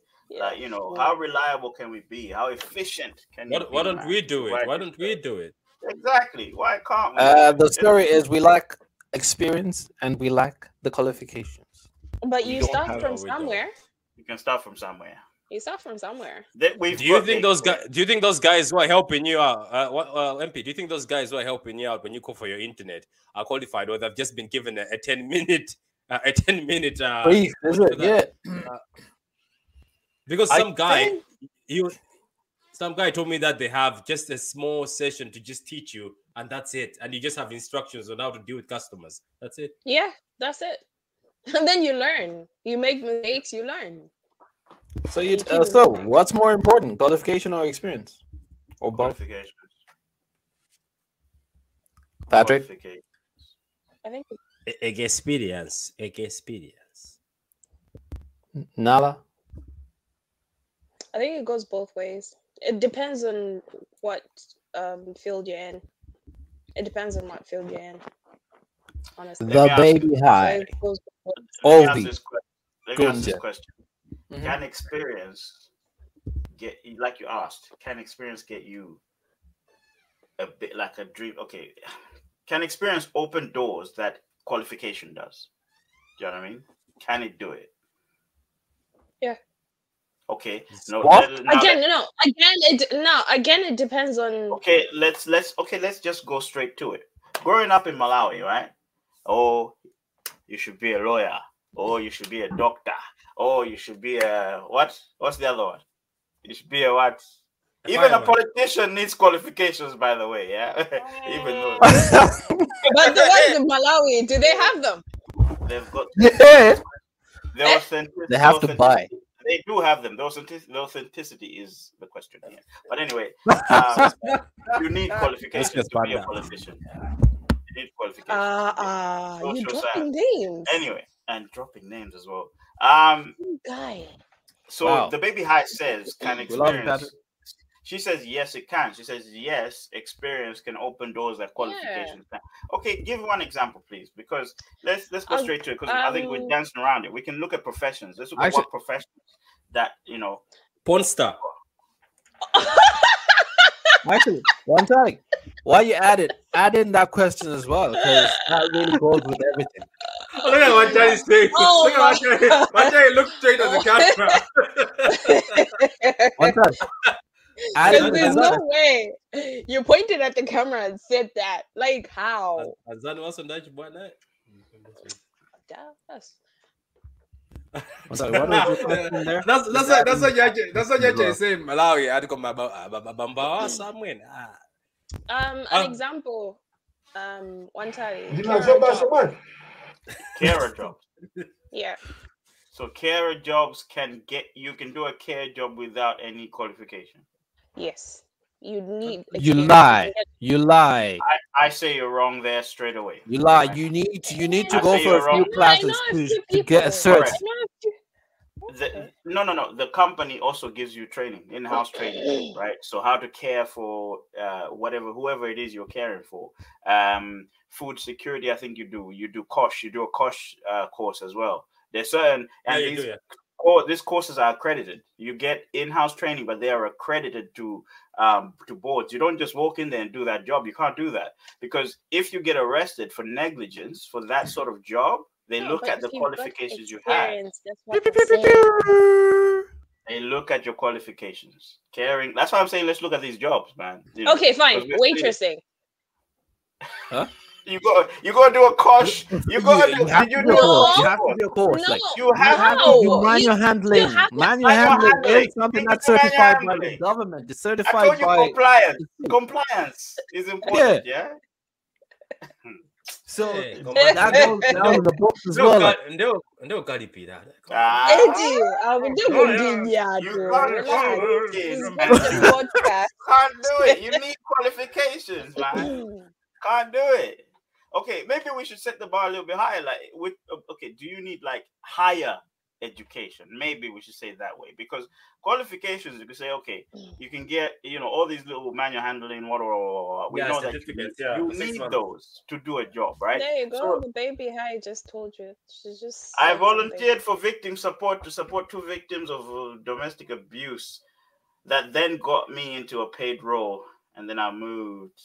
Like, you know, Yeah. how reliable can we be? How efficient can we Why, be? don't we do it? Why don't we do it? Exactly. Why can't we? Uh, the story is we lack experience and we lack the qualifications. But We you start from no, don't. somewhere. You can start from somewhere. You start from somewhere. That we've Do you think the- those guys? Do you think those guys who are helping you out? Uh, what, uh, MP, do you think those guys who are helping you out when you call for your internet are qualified, or they've just been given a, a ten minute, uh, a ten minute? Uh, Please, is it? do Yeah. that- because I some guy, think- you, some guy told me that they have just a small session to just teach you, and that's it, and you just have instructions on how to deal with customers. That's it. Yeah, that's it. And then you learn. You make mistakes, you learn. So you Thank uh, you. so what's more important, qualification or experience, or both? qualifications. Patrick. Qualifications. I think Experience, experience. Nala. I think it goes both ways. It depends on what um field you're in. It depends on what field you're in. Honestly. The baby you- So high. it goes both ways. Let me ask this que- Let me ask this Gunja. question. Mhm. Can experience get like you asked? Can experience get you a bit like a dream? Okay, can experience open doors that qualification does? Do you know what I mean? Can it do it? Yeah. Okay. No. What? let- now Again, let- no, again, it no, again, it depends on. okay. Let's let's okay. Let's just go straight to it. Growing up in Malawi, right? Oh, you should be a lawyer. Oh, you should be a doctor. Oh, you should be a what? What's the other one? You should be a what? Even a politician needs qualifications, by the way. Yeah, even though But the ones in Malawi, do they have them? they've got yeah. the Eh? authentic- They have to buy. They do have them. The authenticity, the authenticity is the question here. But anyway, um, you need qualifications to be a bad now. politician. You need qualifications. Ah, uh, you science. dropping names. anyway, and dropping names as well. Um, Guy. so Wow. the baby high says can experience. She says yes, it can. She says yes, experience can open doors that qualifications can. Okay, give one example, please, because let's let's go Um, straight to it. Because I think we're um, dancing around it. We can look at professions. Let's look at Actually- what professions that you know. Porn star. Actually, one thing. Why you add it? Add in that question as well, because that really goes with everything. Look at what Johnny's saying. Oh look at what Johnny. What Johnny look straight at the camera. One time. Add Because there's no way you pointed at the camera and said that. Like how? Azan was on that one night. Yes. I'm sorry, what was your question there? That's that's what that's what Yaje that's what Yaje is saying. Malawi, I had to come about Bamba somewhere. Ah. Um, an Um, example. Um, one time. Di Kara magsabaso job. man. carer jobs. Yeah. So carer jobs can get you can do a care job without any qualification. Yes. You need. You lie. to You lie. I say you're wrong there straight away. You lie. You need to. You need to I go for a few wrong. No, classes to, to get a people. cert. I know a few- The, no, no, no. The company also gives you training, in-house training, right? So how to care for uh, whatever, whoever it is you're caring for. Um, food security, I think you do. You do COSHH. You do a COSHH uh, course as well. There's certain Yeah, and you these do, yeah. cour- these courses are accredited. You get in-house training, but they are accredited to um, to boards. You don't just walk in there and do that job. You can't do that because if you get arrested for negligence for that sort of job, they No, look at the if you've got qualifications you have. experience, That's what I'm saying. They look at your qualifications. Caring. That's why I'm saying let's look at these jobs, man. You know, Okay, fine. because we're Waitressing. You go. You go do a COSHH. You go. You do, have did you do do a course. You have to do a course. No, Like You have you have to no. do manual You- handling. have to- manual Manual handling handling. is something that's certified by the government. It's I told you by. compliance. Compliance is important. Yeah. So Hey, eh, that on. goes down in the books as Ndio well. ka- Like, ndio ndio karipi that. Eddie, I will do No, yeah. You too. can't do it. just a podcast. can't do it. You need qualifications, man. Can't do it. Okay, maybe we should set the bar a little bit higher. Like, with okay, do you need like higher education? Maybe we should say it that way because qualifications. You can say, okay, you can get you know all these little manual handling, what or we Yeah, know that you need, yeah, you need months. those to do a job, right? There you go. So- the baby high just told you. She just. I said something. volunteered for victim support to support two victims of uh, domestic abuse. That then got me into a paid role, and then I moved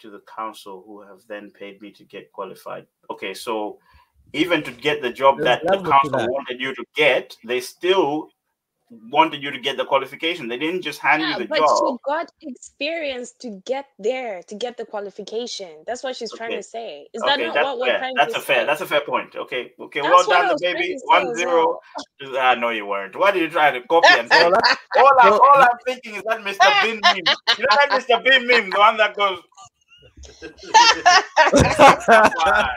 to the council, who have then paid me to get qualified. Okay, so even to get the job There's that the council that. wanted you to get, they still wanted you to get the qualification. They didn't just hand Yeah, you the but job. she got experience to get there, to get the qualification. That's what she's trying to say. Is that not that's what we're fair. trying That's to a fair. say? That's a fair point. Okay, okay. That's well what I done, the baby. to say One as zero. Ah, no, you weren't. What are you trying to copy and say? so all, I'm, all I'm thinking is that Mr. Bean meme. You know that Mr. Bean meme, the one that goes. Wow.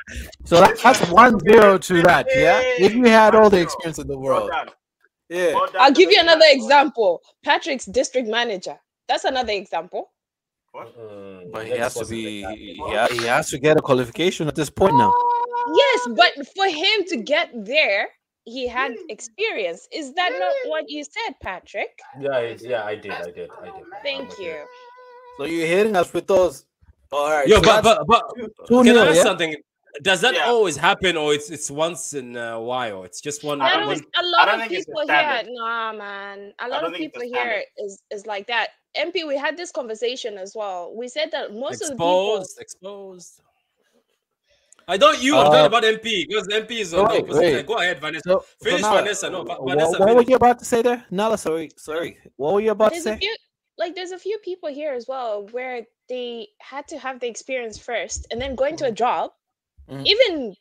so that, that's one zero to that. Yeah. If you had all the experience in the world. Yeah. I'll give you another example. Patrick's district manager. That's another example. Mm, But he has to be. Yeah, he he has to get a qualification at this point now. Yes, but for him to get there, he had experience. Is that not what you said, Patrick? Yeah, yeah, I did, I did, I did. I'm Thank with you. So you're hitting us with those. All right. Yo, so but that's but but two can nil, I ask yeah? something? Does that Yeah. always happen, or it's it's once in a while? It's just one. I don't one a lot don't of think it's a people here. standard. Nah, man. A lot of think it's a people here is is like that. MP, we had this conversation as well. We said that most of the people. exposed, exposed. I don't you. I'm talking Uh, about MP because MP is on the wait, wait. Go ahead, Vanessa. So, so Finish, Vanessa. No, Va- Vanessa, What, were you about to say there? Nala, sorry, sorry. What were you about to There's a say? Few like there's a few people here as well where they had to have the experience first and then going to a job. Mhm. Even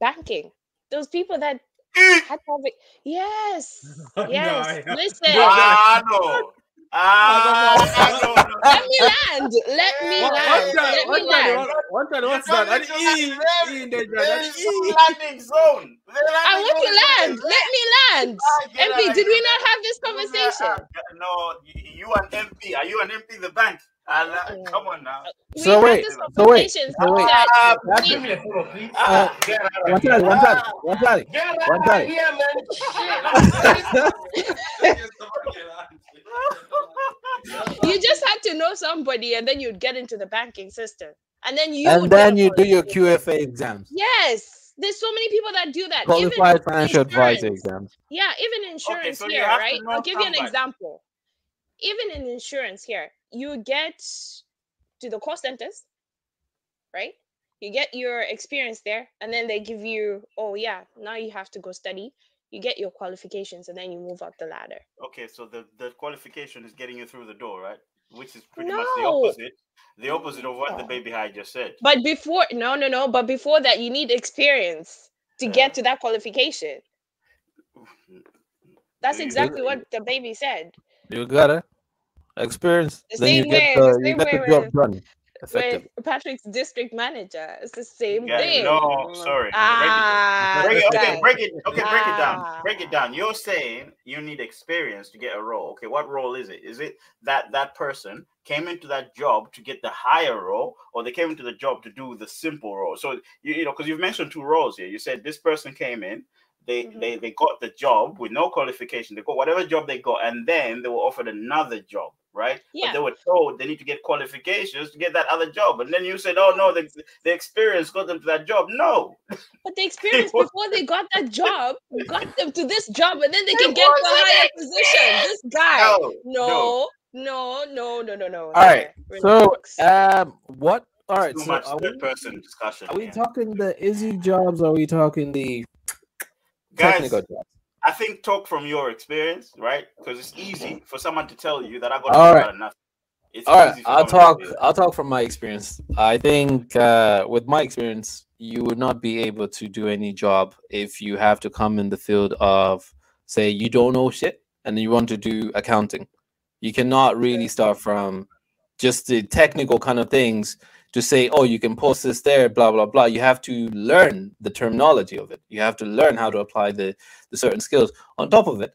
banking. Those people that had to have it. Yes. No, Yes. I- Listen. Ah, no. Ah, no, no. Let me land. Let me What- land. Let me What's that? land. What- What's that? What's that? talking An E. that E in there, There an is no landing zone. I want to land. Let me land. Ah, MP, did we not have this uh, conversation? uh, No, you, you an MP. Are you an MP? The bank? Uh, come on now. We So wait, this so wait, so wait. that Ah, Give me a photo, please. Ah, Get out One of here. thing, one thing, one thing. Get One of thing. here, man. Shit. you just had to know somebody and then you'd get into the banking system. And then you and then you do your. QFA exams, Yes. There's so many people that do that. qualified even financial advisor exams. Yeah, even insurance so here, right? I'll give you an somebody. example. Even in insurance here, you get to the call centers, right? You get your experience there, and then they give you, oh yeah, now you have to go study. You get your qualifications, and then you move up the ladder. Okay, so the, the qualification is getting you through the door, right? Which is pretty much the opposite. The opposite of what the baby high just said. But before, no, no, no. But before that, you need experience to get to that qualification. That's exactly what the baby said. You got it. Experience. The then you same get way- the, the you same get the way job done. With Patrick's district manager, it's the same Yeah, thing. no, sorry. Ah, break it, this break it, okay, break it. Okay, break it down. Ah. Break it down. You're saying you need experience to get a role. Okay, what role is it? Is it that that person came into that job to get the higher role, or they came into the job to do the simple role? So you, you know, because you've mentioned two roles here. You said this person came in. They, Mhm. they they got the job with no qualification. They got whatever job they got, and then they were offered another job, right? Yeah. But they were told they need to get qualifications to get that other job, and then you said, "Oh no, the, the experience got them to that job." No, But the experience before they got that job got them to this job, and then they can It get to a wasn't higher position. This guy, no, no, no, no, no, no, no. All right. there, So, um, what? All right. too So much are third we, person discussion. are we here. talking the easy jobs? Or are we talking the Guys, technical jobs? I think talk from your experience, right? Because it's easy for someone to tell you that I got All right. nothing. It's All right, easy I'll talk. I'll talk from my experience. I think uh, with my experience, you would not be able to do any job if you have to come in the field of, say, you don't know shit and you want to do accounting. You cannot really start from just the technical kind of things to say, oh, you can post this there, blah blah blah. You have to learn the terminology of it. You have to learn how to apply the the certain skills. On top of it,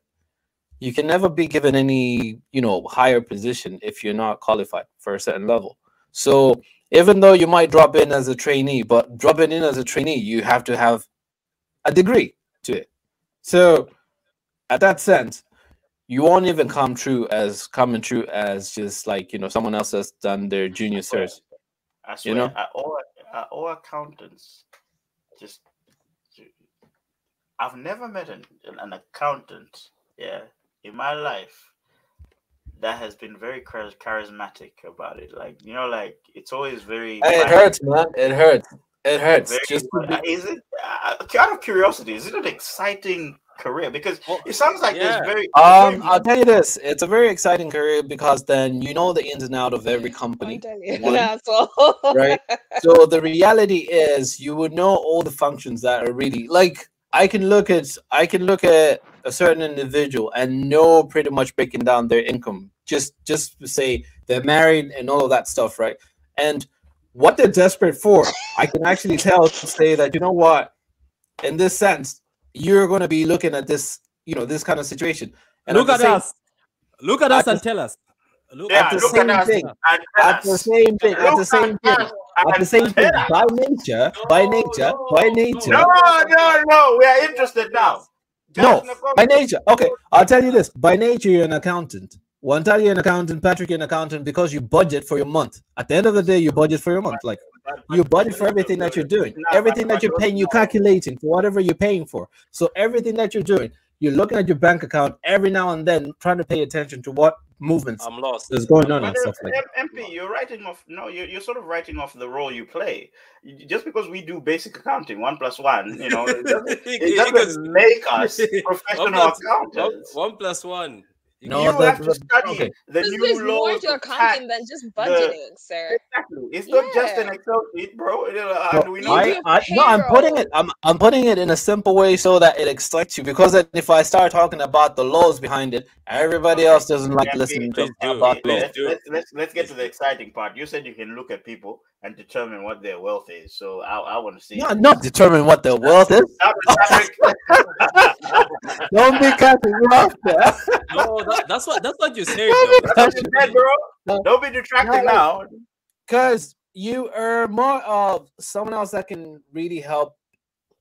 you can never be given any you know higher position if you're not qualified for a certain level so even though you might drop in as a trainee but dropping in as a trainee you have to have a degree to it so at that sense you won't even come true as coming true as just like you know someone else has done their junior cert. I swear, know? are all, are all accountants just. I've never met an, an accountant, yeah, in my life that has been very charismatic about it. Like you know, like it's always very. it hurts man it hurts it hurts Very, just is it uh, out of curiosity? Is it an exciting career? Because Well, it sounds like yeah. there's very. um very- i'll tell you this it's a very exciting career because then you know the ins and out of every company tell you, one, that's all. right? so the reality is you would know all the functions that are really like i can look at i can look at a certain individual and know pretty much breaking down their income just just to say they're married and all of that stuff right and what they're desperate for i can actually tell to say that you know what in this sense you're going to be looking at this you know this kind of situation and Look the at same- us. Look at at us the- and tell us. Look yeah, at the look same at us. thing. and at the same thing at the Look same at thing at the same thing by nature by nature by nature No, no, no. We are interested now. No, by nature. Okay, I'll tell you this. By nature, you're an accountant. One time you're an accountant, Patrick, you're an accountant because you budget for your month. At the end of the day, you budget for your month. Like But- you but- budget for everything that you're doing, everything that you're paying, you're calculating for whatever you're paying for. So everything that you're doing, you're looking at your bank account every now and then, trying to pay attention to what movements I'm lost. is going on But and uh, stuff like that. MP, you're writing off. No, you're, you're sort of writing off the role you play. Just because we do basic accounting, one plus one, you know, it doesn't, it doesn't make us professional One plus- one, accountants. one plus one. No, you the- have to study okay. the There's, new there's more to accounting than just budgeting, sir. Exactly. It's not just an Excel sheet, bro. It, uh, No, and we know I, do that. I, no, I'm putting it. I'm, I'm putting it in a simple way so that it excites you. Because if I start talking about the laws behind it, everybody else doesn't like Yeah, listening to do. about Please laws. Let's, let's, let's, let's get to the exciting part. You said you can look at people and determine what their wealth is. So I, I want to see. Not, not determine what their wealth is. Don't be cutting me off there. No, that, that's what that's what you say. Don't be That's what you said, bro. No. Don't be detracting No. now. Because you are more of someone else that can really help.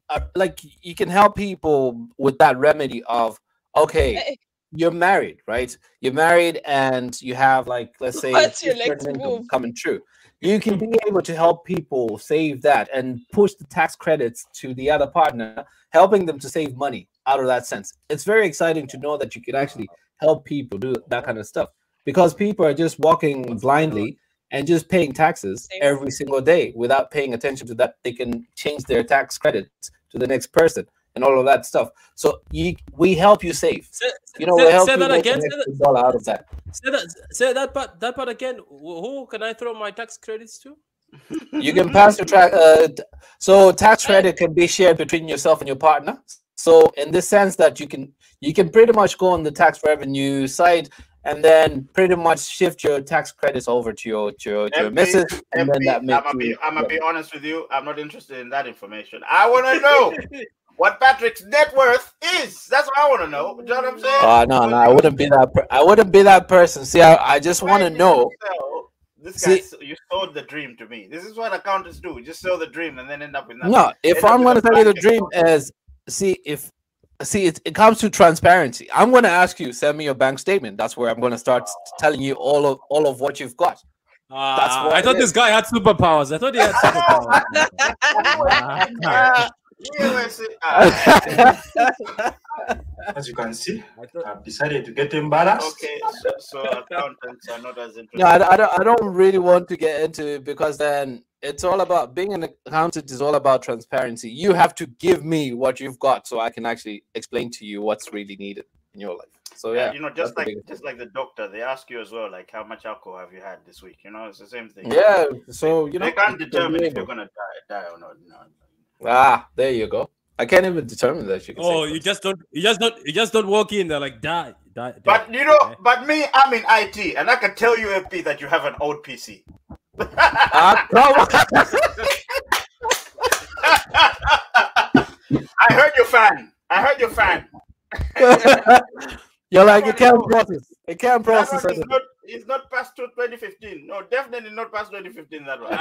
Uh, like you can help people with that remedy of okay, Eh, you're married, right? You're married and you have like let's say What's your a certain next income move? coming true. You can be able to help people save that and push the tax credits to the other partner, helping them to save money out of that sense. It's very exciting to know that you can actually help people do that kind of stuff because people are just walking blindly and just paying taxes every single day without paying attention to that. They can change their tax credits to the next person and all of that stuff. So you, we help you save. Say, You know, say- we help say you that again. Say dollar out of that. Say that, say that part, that part again. Who can I throw my tax credits to? You can pass your track. Uh, so tax credit can be shared between yourself and your partner. So in this sense that you can you can pretty much go on the tax revenue side and then pretty much shift your tax credits over to your to your, to your MP, missus, and then that I'm gonna be, I'm gonna be honest with you. I'm not interested in that information. I want to know what Patrick's net worth is. That's what I want to know. You know what I'm saying? Oh no, no, I wouldn't be that. Per- I wouldn't be that person. See, I, I just want to know. sell- This guy, See- you sold the dream to me. This is what accountants do. Just sell the dream and then end up with nothing. No, if End I'm going to tell you the dream account. Is, see if, see it, it comes to transparency. I'm going to ask you, send me your bank statement. That's where I'm going to start telling you all of all of what you've got. Ah, what I thought is. this guy had superpowers. I thought he had superpowers. USA, As you can see, I thought- I've decided to get embarrassed. okay, so, so accountants are not as interested. no, I, I don't. I don't really want to get into it because then it's all about being an accountant. Is all about transparency. You have to give me what you've got so I can actually explain to you what's really needed in your life. So Yeah, yeah, you know, just like just like the doctor, they ask you as well, like how much alcohol have you had this week? You know, it's the same thing. yeah. So you know, they can't determine if you're gonna die, die or not. No. Ah, there you go. I can't even determine that. You can. Oh, you just don't. You just don't. You just don't walk in there like die, die. die. But you know, but me, I'm in IT, and I can tell you, FP, that you have an old PC. Come on. I heard your fan. I heard your fan. You're like it can't process. It can't process. one is anything. not, it's not past to 2015. No, definitely not past 2015. That one.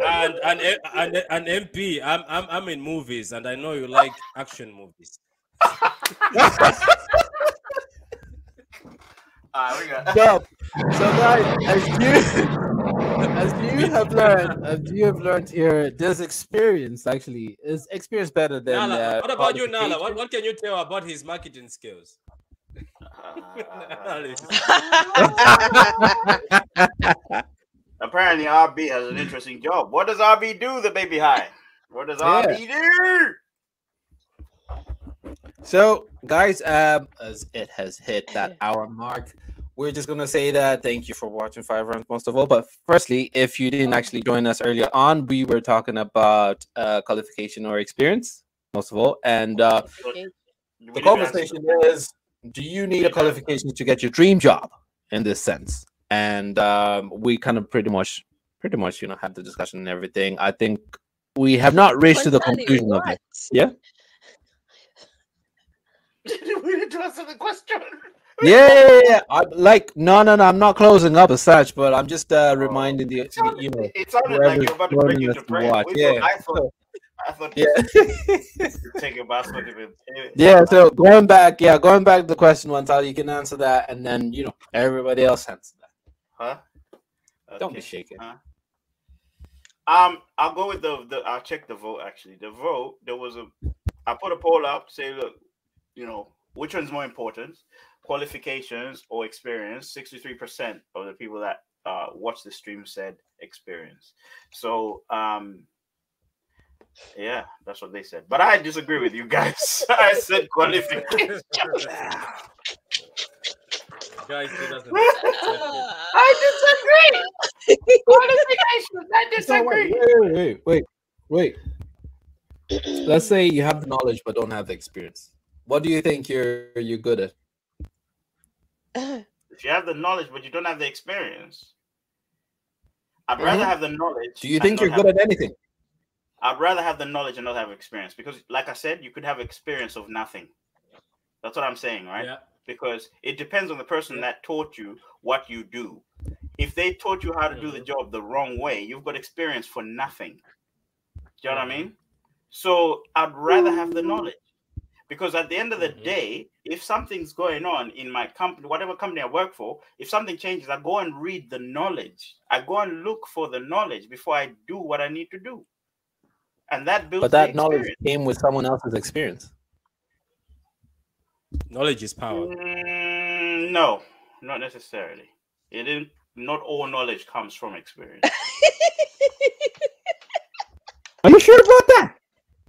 and and and, and, and MP, I'm I'm I'm in movies, and I know you like action movies. Ah, we got- So, so guys, as you as you have learned, as you have learned here, this experience actually is experience better than. Nala, uh, what about you, Nala? What, what can you tell about his marketing skills? Apparently, RB has an interesting job. What does RB do? The baby high. What does Yeah. RB do? So, guys, um, as it has hit that hour mark, we're just gonna say that thank you for watching Five Roundz most of all. But firstly, if you didn't actually join us earlier on, we were talking about uh, qualification or experience most of all, and uh, the conversation is: Do you need a qualification to get your dream job? In this sense, and um, we kind of pretty much, pretty much, you know, had the discussion and everything. I think we have not reached to the conclusion of it. Yeah. Did we need to answer the question. Yeah, yeah, yeah, yeah. I, like no, no, no. I'm not closing up as such, but I'm just uh, reminding the, It sounded, you know. it sounded like you're about to joining into to watch, yeah. I thought, I thought Yeah. take a bath would have yeah. So going back, yeah, going back to the question, one time you can answer that, and then you know everybody else answer that. Huh? Don't be shaking. Huh? Um, I'll go with the, the I'll check the vote actually. The vote there was a I put a poll up say look, you know, which one's more important, qualifications or experience? Sixty three percent of the people that uh watched the stream said experience. So um, yeah, that's what they said. But I disagree with you guys. I said qualification. Guys, he doesn't I disagree. Qualifications. I wait, disagree. wait, wait, wait, wait. Let's say you have the knowledge but don't have the experience. What do you think you're you're good at? If you have the knowledge but you don't have the experience, I'd rather Mhm. have the knowledge. Do you think you're good at anything? I'd rather have the knowledge and not have experience because, like I said, you could have experience of nothing. That's what I'm saying, right? Yeah. Because it depends on the person that taught you what you do. If they taught you how to do the Mhm. job the wrong way, you've got experience for nothing. Do you know what I Mhm. mean? So I'd rather have the knowledge because at the end of the Mhm. day, if something's going on in my company, whatever company I work for, if something changes, I go and read the knowledge. I go and look for the knowledge before I do what I need to do. And that builds But the that knowledge came with someone else's experience. Knowledge is power. Mm, no, not necessarily. It didn't. Not all knowledge comes from experience. Are you sure about that?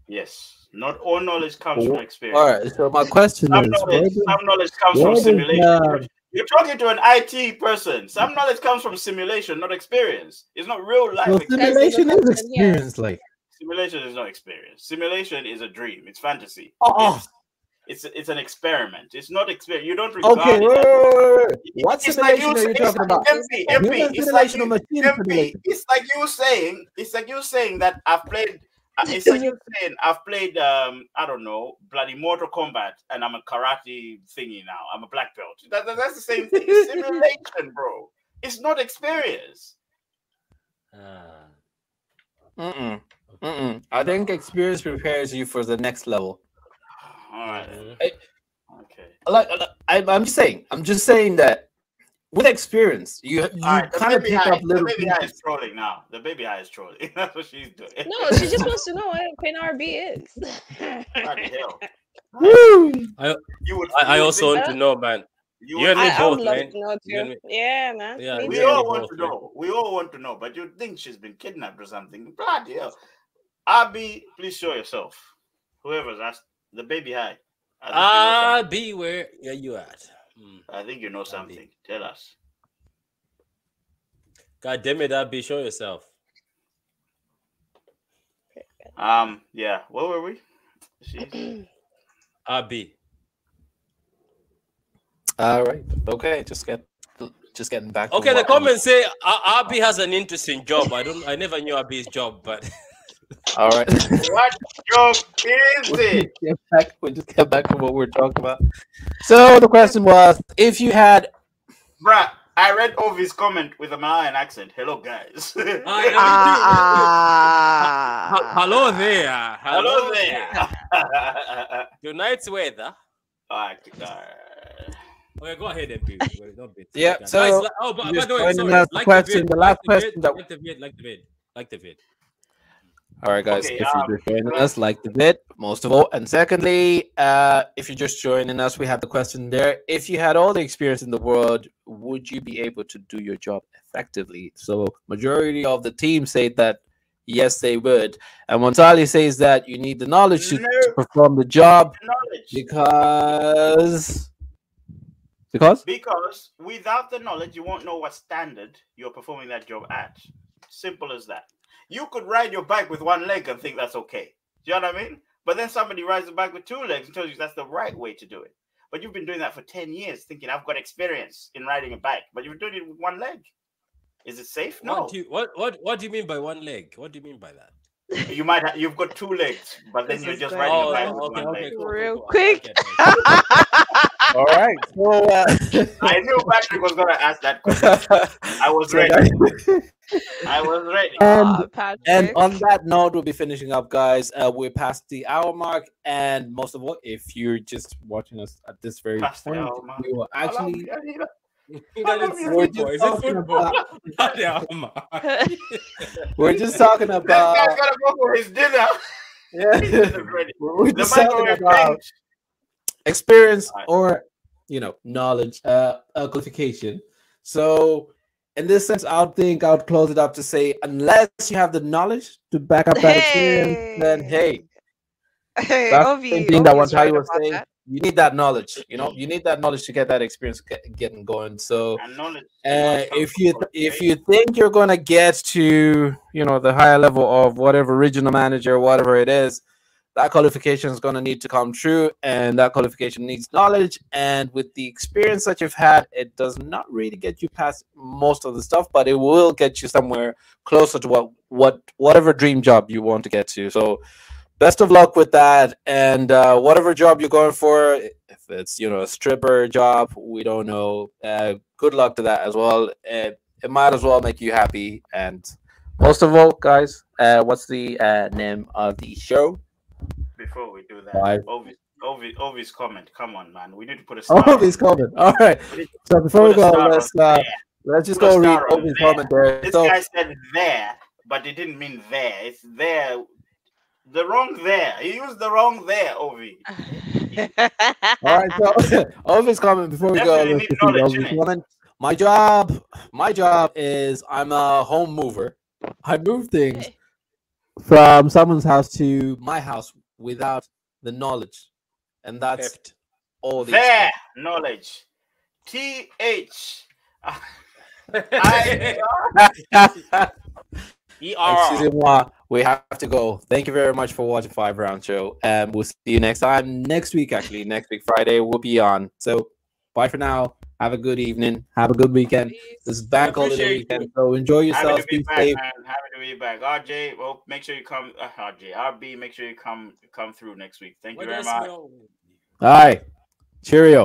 yes, not all knowledge comes from experience. All right. So my question Some is, knowledge, does- some knowledge comes from does, simulation. uh, You're talking to an IT person. Some knowledge comes from simulation, not experience. It's not real life. well, experience. simulation is experience, like. Simulation is not experience. Simulation is a dream. It's fantasy. Oh. It's, it's it's an experiment. It's not experience. You don't regard Okay, it wait, wait, wait, wait. What It's like simulation are you talking like about? MP, MP, it's like you, machine MP, it's like you saying, it's like you saying that I've played. Uh, It's like you're saying I've played. Um, I don't know, bloody Mortal Kombat, and I'm a karate thingy now. I'm a black belt. That, that- that's the same thing. It's simulation, bro. It's not experience. Ah. Mm-mm. Mm-mm. I think experience prepares you for the next level. All right. Mhm. Okay. Like, like, I, I'm just saying, I'm just saying that with experience, you you All right. The kind of baby pick eye, up the little baby eye pieces. is trolling now. The baby eye is trolling. That's what she's doing. no, she just wants to know what Queen RB is. Bloody hell. Woo! You would. I, I you would also want to know, man. You you and me I, I would both, love man. to know too. me- Yeah, man. Yeah, Me We you too. and all want both, to man. know. We all want to know, but you think she's been kidnapped or something. Bloody hell. Abby, please show yourself. Whoever's asked the baby high. I think, you know Ah, something. be where yeah, you at. Hmm. I think you know something. Tell us. God damn it, Abby, show yourself. Um, yeah. Where were we? She- Abby. All right. Okay. Just get just getting back. Okay, the what- comments say uh, Abby has an interesting job. I don't I never knew Abby's job, but All right. what job is We'll just get back. We'll just get back to what we're talking about. So the question was, if you had Bruh, I read Ovi's comment with a Malawian accent. Hello, guys. I- Ah, Ha- hello there. Hello there. Tonight's weather. Alright, uh, Okay, go ahead, MP. Wait, don't be- Yeah, so oh, but, by the way, sorry, the like question- vid, the like last vid, question that- like the vid, like the vid, like the vid. All right, guys. Okay, if um, you're joining us, like the vid, most of all. And secondly, uh, if you're just joining us, we have the question there. If you had all the experience in the world, would you be able to do your job effectively? So, majority of the team say that yes, they would. And Wantali says that you need the knowledge to, to perform the job knowledge. because because Because without the knowledge, you won't know what standard you're performing that job at. Simple as that. You could ride your bike with one leg and think that's okay. Do you know what I mean? But then somebody rides a bike with two legs and tells you that's the right way to do it. But you've been doing that for 10 years thinking I've got experience in riding a bike, but you're doing it with one leg. Is it safe? No. What do you what what what do you mean by one leg? What do you mean by that? You might have, you've got two legs, but then This you're just great. riding a Oh, bike with okay, one okay, leg. cool, cool, Real cool. I quick. get it. all right. So uh, I knew Patrick was gonna ask that question. I was so ready. guys- I was ready. And- Aw, And on that note, we'll be finishing up, guys. Uh, we're past the hour mark, and most of all, if you're just watching us at this very Past point, hour mark. we will actually. We're just talking about Not we're just talking That about guy's gotta go for his dinner. He's yeah, ready. we're The just talking about bench. Experience or you know knowledge uh, uh qualification so in this sense i would think i would close it up to say unless you have the knowledge to back up that experience then hey. Hey, that's Ovi, the thing that Ovi's one Charlie right was about saying. that. you need that knowledge you know you need that knowledge to get that experience get, getting going. So uh, if you if you think you're gonna get to you know the higher level of whatever regional manager whatever it is that qualification is going to need to come true and that qualification needs knowledge and with the experience that you've had it does not really get you past most of the stuff but it will get you somewhere closer to what what whatever dream job you want to get to. So best of luck with that and uh, whatever job you're going for if it's you know a stripper job we don't know uh, good luck to that as well. It, it might as well make you happy and most of all guys uh, what's the uh, name of the show Before we do that, Five. Ovi, Ovi, Ovi's comment. Come on, man. We need to put a star. Oh, on he's it. coming. All right. We need to So before we go, let's uh, let's just Put go read star Obi's there. comment there. This So guy said there, but it didn't mean there. It's there. The wrong there. He used the wrong there, Ovi. all right, so Obi's comment before we go. Definitely let's need just read knowledge, Obi's innit? comment. My job, my job is I'm a home mover. I move things from someone's house to my house without the knowledge, and that's Theft. all the There, knowledge. T H I E R. Excusez-moi, we have to go. Thank you very much for watching Five Roundz Show, and we'll see you next time. Next week, actually, next week Friday we'll be on. So, bye for now. Have a good evening. Have a good weekend. This is bank holiday appreciate you. weekend, so enjoy Happy yourself. to be Be back, safe. man. Happy to be back. RJ, well, make sure you come. Uh, RJ, RB, make sure you come come through next week. Thank you What very much. we all- All right. Cheerio.